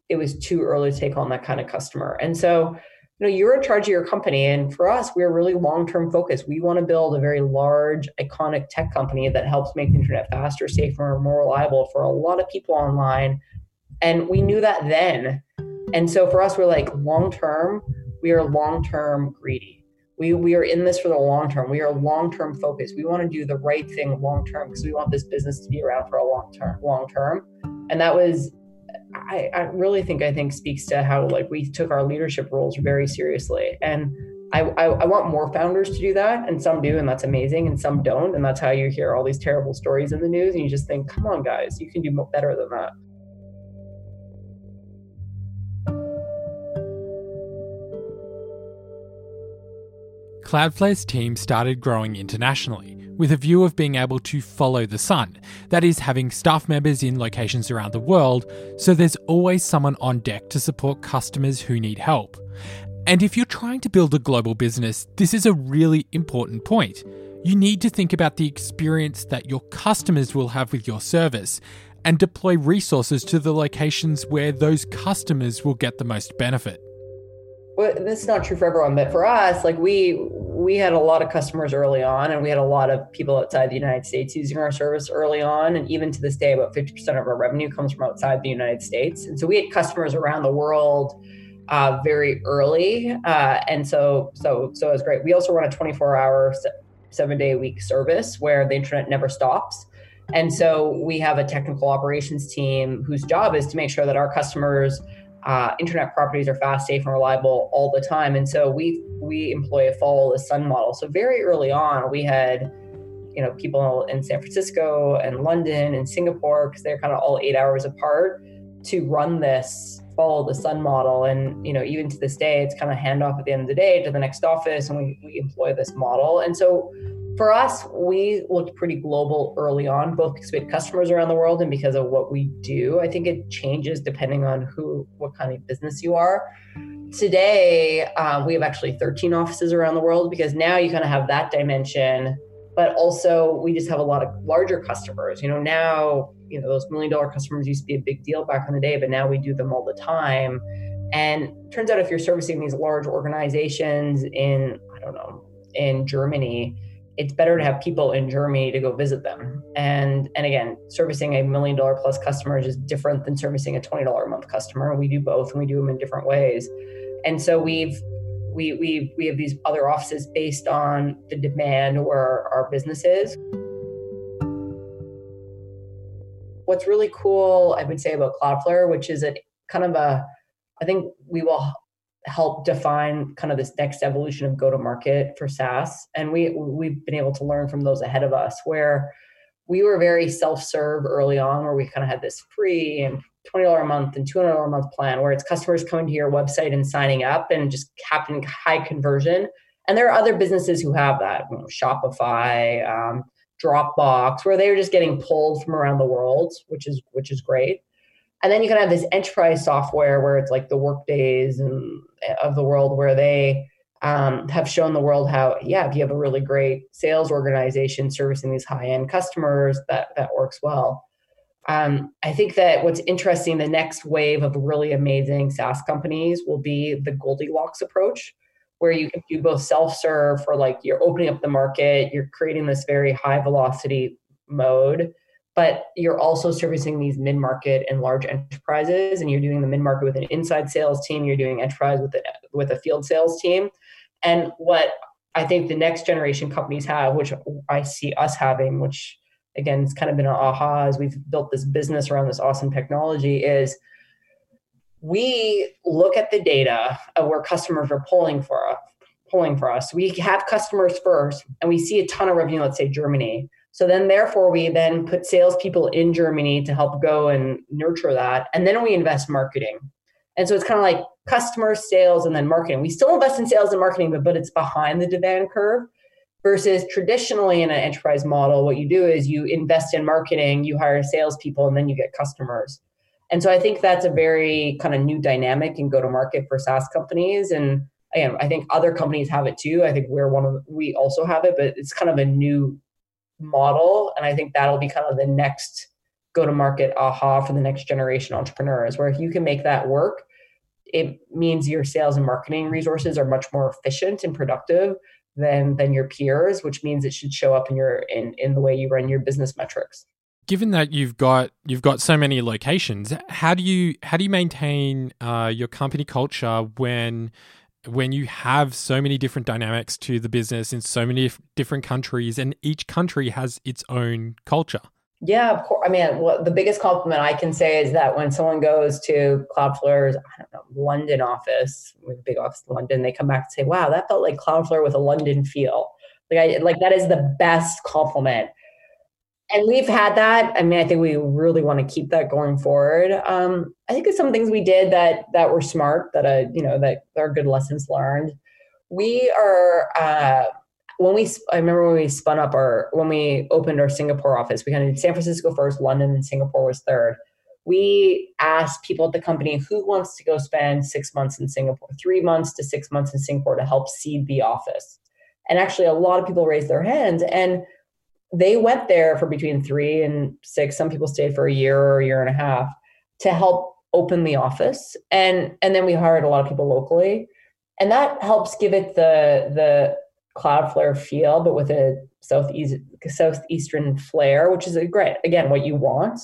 it was too early to take on that kind of customer. And so, you know, you're in charge of your company. And for us, we're really long term focused. We want to build a very large, iconic tech company that helps make the internet faster, safer, more reliable for a lot of people online and we knew that then. And so for us, we're like long term, we are long term greedy. We, we are in this for the long term. We are long term focused. We want to do the right thing long term because we want this business to be around for a long term. Long term, and that was, I, I really think I think speaks to how like we took our leadership roles very seriously. And I, I, I want more founders to do that, and some do, and that's amazing, and some don't, and that's how you hear all these terrible stories in the news, and you just think, come on, guys, you can do better than that. Cloudflare's team started growing internationally, with a view of being able to follow the sun, that is, having staff members in locations around the world, so there's always someone on deck to support customers who need help. And if you're trying to build a global business, this is a really important point. You need to think about the experience that your customers will have with your service and deploy resources to the locations where those customers will get the most benefit well, this is not true for everyone, but for us, like we we had a lot of customers early on, and we had a lot of people outside the United States using our service early on, and even to this day, about fifty percent of our revenue comes from outside the United States, and so we had customers around the world uh, very early, uh, and so so so it was great. We also run a twenty four hour, seven day a week service where the internet never stops. And so we have a technical operations team whose job is to make sure that our customers uh, internet properties are fast, safe, and reliable all the time. And so we we employ a follow the sun model. So very early on, we had you know people in San Francisco and London and Singapore because they're kind of all eight hours apart to run this follow the sun model and you know even to this day it's kind of handoff at the end of the day to the next office and we, we employ this model and so for us we looked pretty global early on both because we had customers around the world and because of what we do. I think it changes depending on who what kind of business you are. Today uh, we have actually 13 offices around the world because now you kind of have that dimension but also we just have a lot of larger customers. You know now you know those million dollar customers used to be a big deal back in the day but now we do them all the time. And turns out if you're servicing these large organizations in i don't know in germany it's better to have people in germany to go visit them. And and again servicing a million dollar plus customers is different than servicing a $20 a month customer. We do both and we do them in different ways. And so we've we we we have these other offices based on the demand where our business is. What's really cool, I would say, about Cloudflare, which is a kind of a, I think we will help define kind of this next evolution of go to market for SaaS, and we we've been able to learn from those ahead of us where we were very self-serve early on where we kind of had this free and $20 a month and $200 a month plan where it's customers coming to your website and signing up and just having high conversion. And there are other businesses who have that, you know, Shopify, um, Dropbox, where they're just getting pulled from around the world, which is which is great. And then you can have this enterprise software where it's like the workdays and of the world where they um, have shown the world how, yeah, if you have a really great sales organization servicing these high end customers, that that works well. Um, I think that what's interesting, the next wave of really amazing SaaS companies will be the Goldilocks approach, where you can do both self serve for like you're opening up the market, you're creating this very high velocity mode, but you're also servicing these mid market and large enterprises, and you're doing the mid market with an inside sales team, you're doing enterprise with a, with a field sales team. And what I think the next generation companies have, which I see us having, which again, it's kind of been an aha as we've built this business around this awesome technology is we look at the data of where customers are pulling for us, pulling for us. We have customers first and we see a ton of revenue, let's say Germany. So then therefore we then put salespeople in Germany to help go and nurture that. And then we invest marketing. And so it's kind of like customer sales and then marketing. We still invest in sales and marketing, but, but it's behind the demand curve versus traditionally in an enterprise model what you do is you invest in marketing you hire salespeople and then you get customers and so i think that's a very kind of new dynamic in go to market for saas companies and again i think other companies have it too i think we're one of we also have it but it's kind of a new model and i think that'll be kind of the next go to market aha for the next generation entrepreneurs where if you can make that work it means your sales and marketing resources are much more efficient and productive than than your peers, which means it should show up in your in in the way you run your business metrics. Given that you've got you've got so many locations, how do you how do you maintain uh, your company culture when when you have so many different dynamics to the business in so many different countries and each country has its own culture? Yeah, of course. I mean, well, the biggest compliment I can say is that when someone goes to Cloudflare's, I don't know, London office, with a big office in London, they come back and say, "Wow, that felt like Cloudflare with a London feel." Like, I like that is the best compliment. And we've had that. I mean, I think we really want to keep that going forward. Um, I think there's some things we did that that were smart, that uh, you know, that are good lessons learned. We are. Uh, when we I remember when we spun up our when we opened our Singapore office, we kind of did San Francisco first, London, and Singapore was third. We asked people at the company who wants to go spend six months in Singapore, three months to six months in Singapore to help seed the office. And actually, a lot of people raised their hands, and they went there for between three and six. Some people stayed for a year or a year and a half to help open the office, and and then we hired a lot of people locally, and that helps give it the the Cloudflare feel, but with a southeast southeastern flair, which is a great again what you want.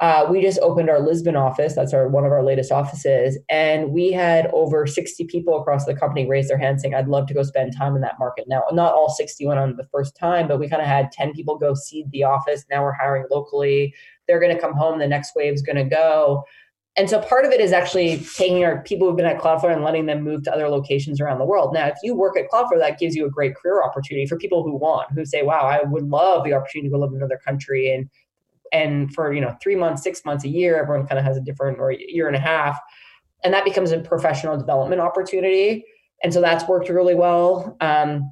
Uh, we just opened our Lisbon office. That's our one of our latest offices, and we had over 60 people across the company raise their hands saying, "I'd love to go spend time in that market." Now, not all 60 went on the first time, but we kind of had 10 people go seed the office. Now we're hiring locally. They're going to come home. The next wave is going to go, and so part of it is actually taking our people who've been at Cloudflare and letting them move to other locations around the world. Now, if you work at Cloudflare, that gives you a great career opportunity for people who want, who say, wow, I would love the opportunity to go live in another country. And and for you know three months, six months, a year, everyone kind of has a different or a year and a half. And that becomes a professional development opportunity. And so that's worked really well. Um,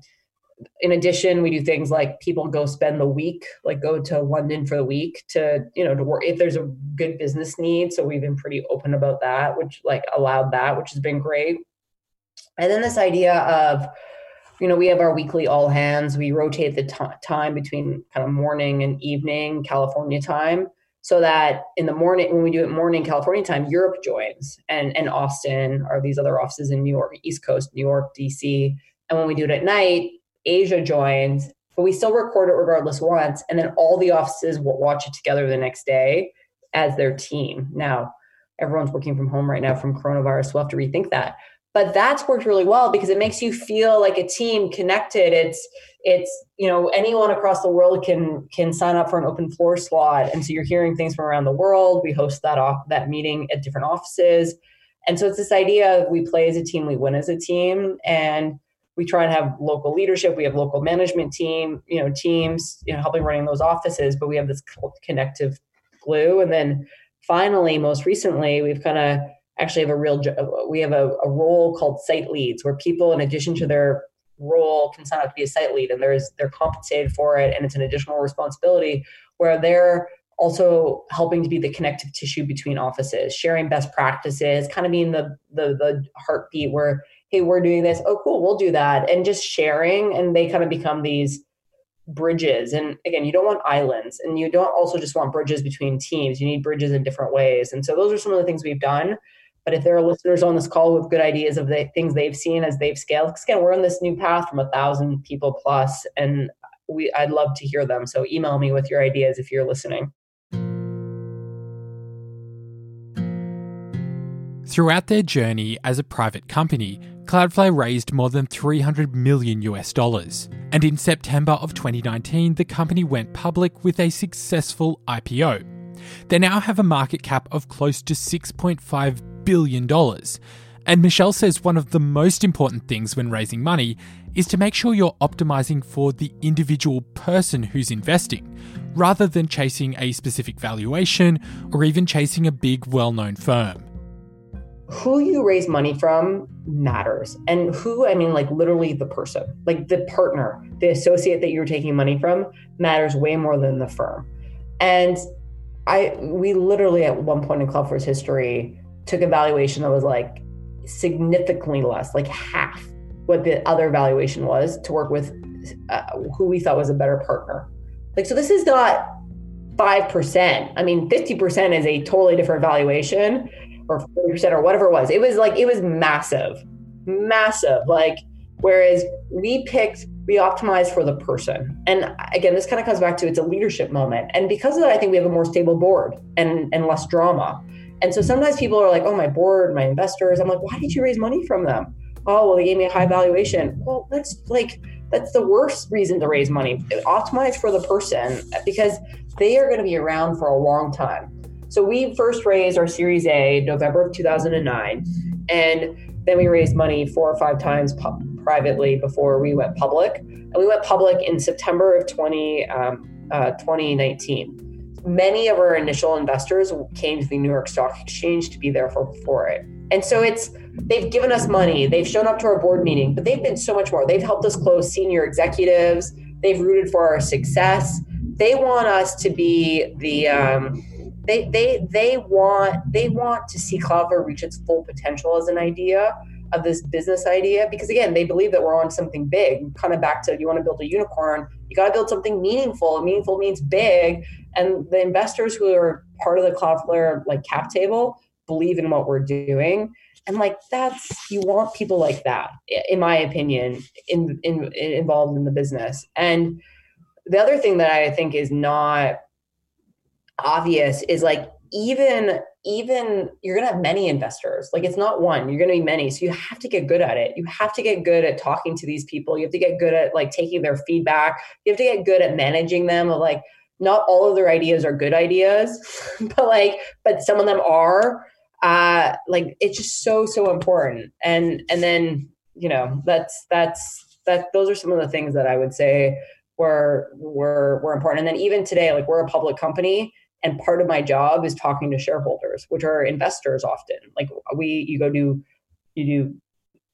in addition, we do things like people go spend the week, like go to London for the week to, you know, to work if there's a good business need. So we've been pretty open about that, which like allowed that, which has been great. And then this idea of, you know, we have our weekly all hands. We rotate the t- time between kind of morning and evening California time so that in the morning when we do it morning california time europe joins and and austin or these other offices in new york east coast new york dc and when we do it at night Asia joins, but we still record it regardless once. And then all the offices will watch it together the next day as their team. Now, everyone's working from home right now from coronavirus. We'll have to rethink that. But that's worked really well because it makes you feel like a team connected. It's it's you know anyone across the world can can sign up for an open floor slot, and so you're hearing things from around the world. We host that off that meeting at different offices, and so it's this idea of we play as a team, we win as a team, and we try and have local leadership we have local management team you know teams you know helping running those offices but we have this connective glue and then finally most recently we've kind of actually have a real we have a, a role called site leads where people in addition to their role can sign up to be a site lead and there's they're compensated for it and it's an additional responsibility where they're also helping to be the connective tissue between offices sharing best practices kind of being the the, the heartbeat where hey, we're doing this. Oh, cool, we'll do that. And just sharing. And they kind of become these bridges. And again, you don't want islands and you don't also just want bridges between teams. You need bridges in different ways. And so those are some of the things we've done. But if there are listeners on this call with good ideas of the things they've seen as they've scaled, because again, we're on this new path from a thousand people plus, and we I'd love to hear them. So email me with your ideas if you're listening. Throughout their journey as a private company, Cloudflare raised more than 300 million US dollars. And in September of 2019, the company went public with a successful IPO. They now have a market cap of close to $6.5 billion. And Michelle says one of the most important things when raising money is to make sure you're optimizing for the individual person who's investing, rather than chasing a specific valuation or even chasing a big well known firm who you raise money from matters. And who, I mean, like literally the person, like the partner, the associate that you're taking money from matters way more than the firm. And I, we literally at one point in Cloudflare's history took a valuation that was like significantly less, like half what the other valuation was to work with uh, who we thought was a better partner. Like, so this is not 5%. I mean, 50% is a totally different valuation or 40% or whatever it was. It was like, it was massive, massive. Like, whereas we picked, we optimized for the person. And again, this kind of comes back to it's a leadership moment. And because of that, I think we have a more stable board and, and less drama. And so sometimes people are like, oh, my board, my investors. I'm like, why did you raise money from them? Oh, well, they gave me a high valuation. Well, that's like, that's the worst reason to raise money. Optimize for the person because they are going to be around for a long time. So we first raised our Series A November of 2009, and then we raised money four or five times privately before we went public. And we went public in September of 20, um, uh, 2019. Many of our initial investors came to the New York Stock Exchange to be there for, for it. And so it's they've given us money, they've shown up to our board meeting, but they've been so much more. They've helped us close senior executives, they've rooted for our success. They want us to be the um, they they they want they want to see Cloudflare reach its full potential as an idea of this business idea because again they believe that we're on something big. Kind of back to you want to build a unicorn you got to build something meaningful. Meaningful means big. And the investors who are part of the cloudflare like cap table believe in what we're doing. And like that's you want people like that in my opinion in, in, in involved in the business. And the other thing that i think is not obvious is like even even you're going to have many investors. Like it's not one you're going to be many. So you have to get good at it. You have to get good at talking to these people. You have to get good at like taking their feedback. You have to get good at managing them of like not all of their ideas are good ideas but like but some of them are. Uh like it's just so so important. And and then you know that's that's that those are some of the things that i would say were were were important. And then even today like we're a public company and part of my job is talking to shareholders which are investors often. Like we you go do you do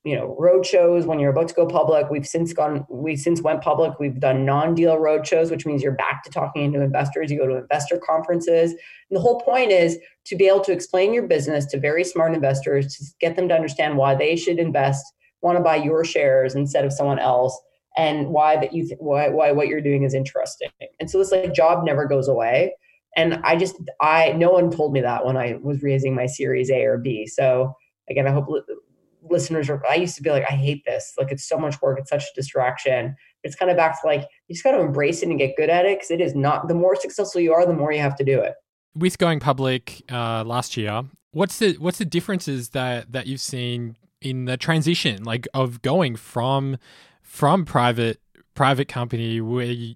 you know road shows when you're about to go public. We've since gone we since went public. We've done non-deal road shows which means you're back to talking to investors. You go to investor conferences. And the whole point is to be able to explain your business to very smart investors to get them to understand why they should invest want to buy your shares instead of someone else and why that you th- why why what you're doing is interesting. And so this like job never goes away and i just i no one told me that when i was raising my series a or b. So again i hope listeners are i used to be like i hate this. Like it's so much work. It's such a distraction. It's kind of back to like you just got to embrace it and get good at it because it is not the more successful you are the more you have to do it. With going public uh, last year what's the what's the differences that that you've seen in the transition like of going from from private private company where you,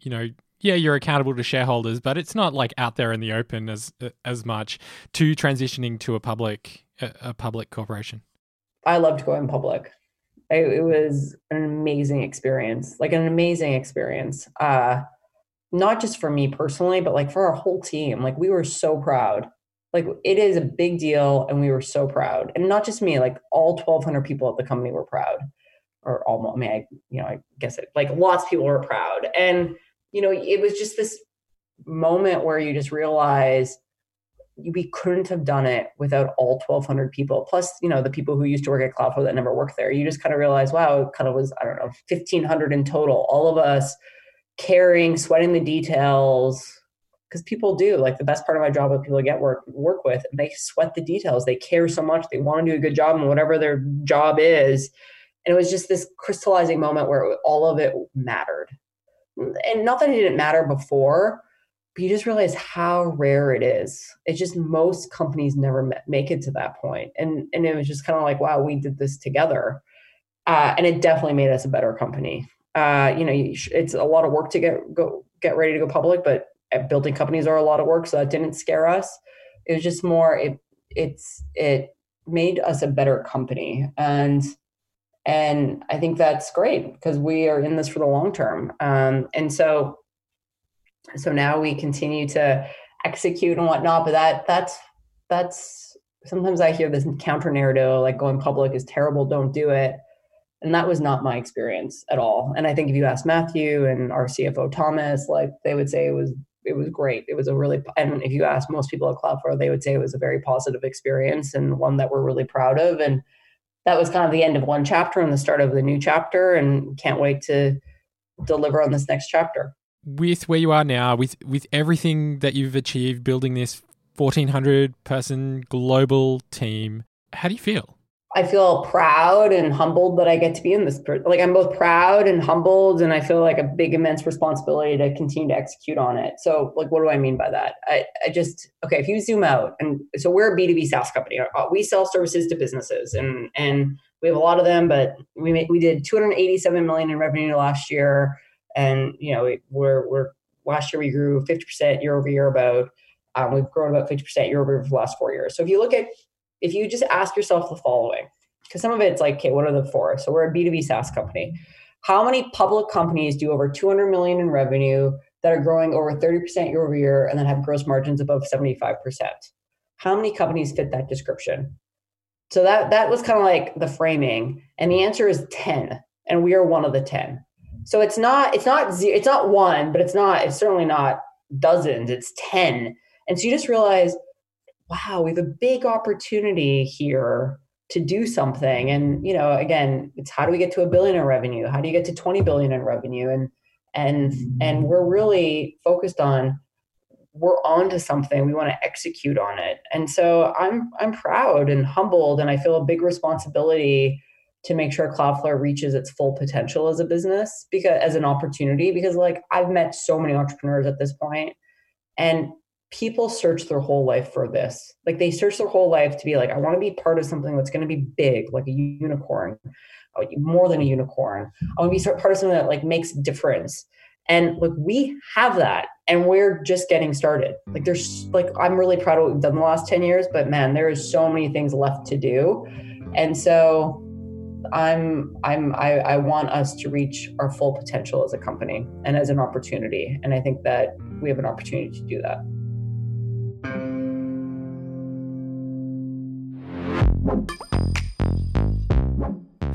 you know yeah you're accountable to shareholders but it's not like out there in the open as as much to transitioning to a public a, public corporation I loved going public. It, it, was an amazing experience, like an amazing experience. Uh, not just for me personally, but like for our whole team. Like we were so proud. Like it is a big deal, and we were so proud. And not just me, like all 1,200 people at the company were proud, or almost. I mean, I you know, I guess it like lots of people were proud, and you know, it was just this moment where you just realize we couldn't have done it without all 1200 people plus you know the people who used to work at cloudflare that never worked there. You just kind of realize wow it kind of was i don't know 1500 in total. All of us caring sweating the details because people do. Like the best part of my job that people I get work work with and they sweat the details. They care so much. They want to do a good job in whatever their job is. And it was just this crystallizing moment where all of it mattered and not that it didn't matter before but you just realize how rare it is. It's just most companies never make it to that point, and and it was just kind of like, wow, we did this together, uh, and it definitely made us a better company. Uh, you know, it's a lot of work to get go get ready to go public, but uh, building companies are a lot of work, so that didn't scare us. It was just more it it's it made us a better company, and and I think that's great because we are in this for the long term. Um, and so so now we continue to execute and whatnot but that that's that's sometimes i hear this counter narrative like going public is terrible don't do it. And that was not my experience at all. And i think if you ask matthew and our cfo thomas like they would say it was it was great. It was a really and if you ask most people at cloudflare they would say it was a very positive experience and one that we're really proud of. And that was kind of the end of one chapter and the start of the new chapter and can't wait to deliver on this next chapter with where you are now, with with everything that you've achieved, building this fourteen hundred person global team, how do you feel? I feel proud and humbled that I get to be in this. Like I'm both proud and humbled, and I feel like a big, immense responsibility to continue to execute on it. So, like, what do I mean by that? I, I just okay. If you zoom out, and so we're a B two B SaaS company. Uh, we sell services to businesses, and and we have a lot of them. But we made, we did 287 million in revenue last year and you know we're we're last year we grew 50% year over year about um, we've grown about 50% year over year for the last four years so if you look at if you just ask yourself the following because some of it's like okay what are the four? So we're a b2b saas company. How many public companies do over 200 million in revenue that are growing over 30% year over year and then have gross margins above 75% how many companies fit that description? So that that was kind of like the framing and the answer is 10 and we are one of the 10 so it's not it's not it's not one, but it's not it's certainly not dozens. It's ten, and so you just realize, wow, we have a big opportunity here to do something. And you know, again, it's how do we get to a billion in revenue? How do you get to twenty billion in revenue? And and mm-hmm. and we're really focused on we're on to something we want to execute on it and so i'm i'm proud and humbled and i feel a big responsibility to make sure Cloudflare reaches its full potential as a business because as an opportunity because like I've met so many entrepreneurs at this point and people search their whole life for this. Like they search their whole life to be like I want to be part of something that's going to be big like a unicorn, uh, more than a unicorn. I want to be part of something that like makes a difference. And like we have that. and we're just getting started. Like there's like I'm really proud of what we've done the last 10 years, but man, there is so many things left to do. And so I'm I'm I, I want us to reach our full potential as a company and as an opportunity. And I think that we have an opportunity to do that.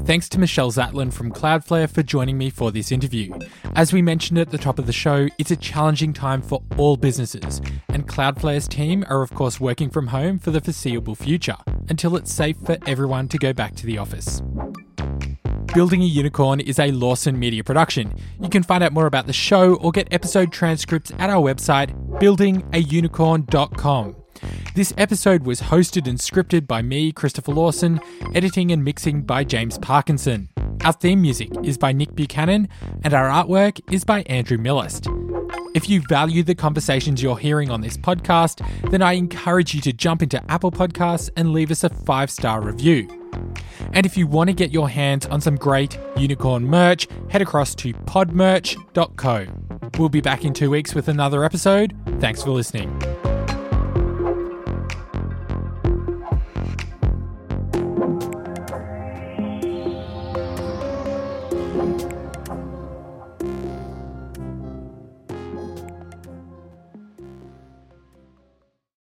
Thanks to Michelle Zatlyn from Cloudflare for joining me for this interview. As we mentioned at the top of the show, it's a challenging time for all businesses, and Cloudflare's team are, of course, working from home for the foreseeable future until it's safe for everyone to go back to the office. Building a Unicorn is a Lawson Media production. You can find out more about the show or get episode transcripts at our website, buildingaunicorn.com. This episode was hosted and scripted by me, Christopher Lawson, editing and mixing by James Parkinson. Our theme music is by Nick Buchanan, and our artwork is by Andrew Millist. If you value the conversations you're hearing on this podcast, then I encourage you to jump into Apple Podcasts and leave us a five star review. And if you want to get your hands on some great unicorn merch, head across to podmerch.co. We'll be back in two weeks with another episode. Thanks for listening.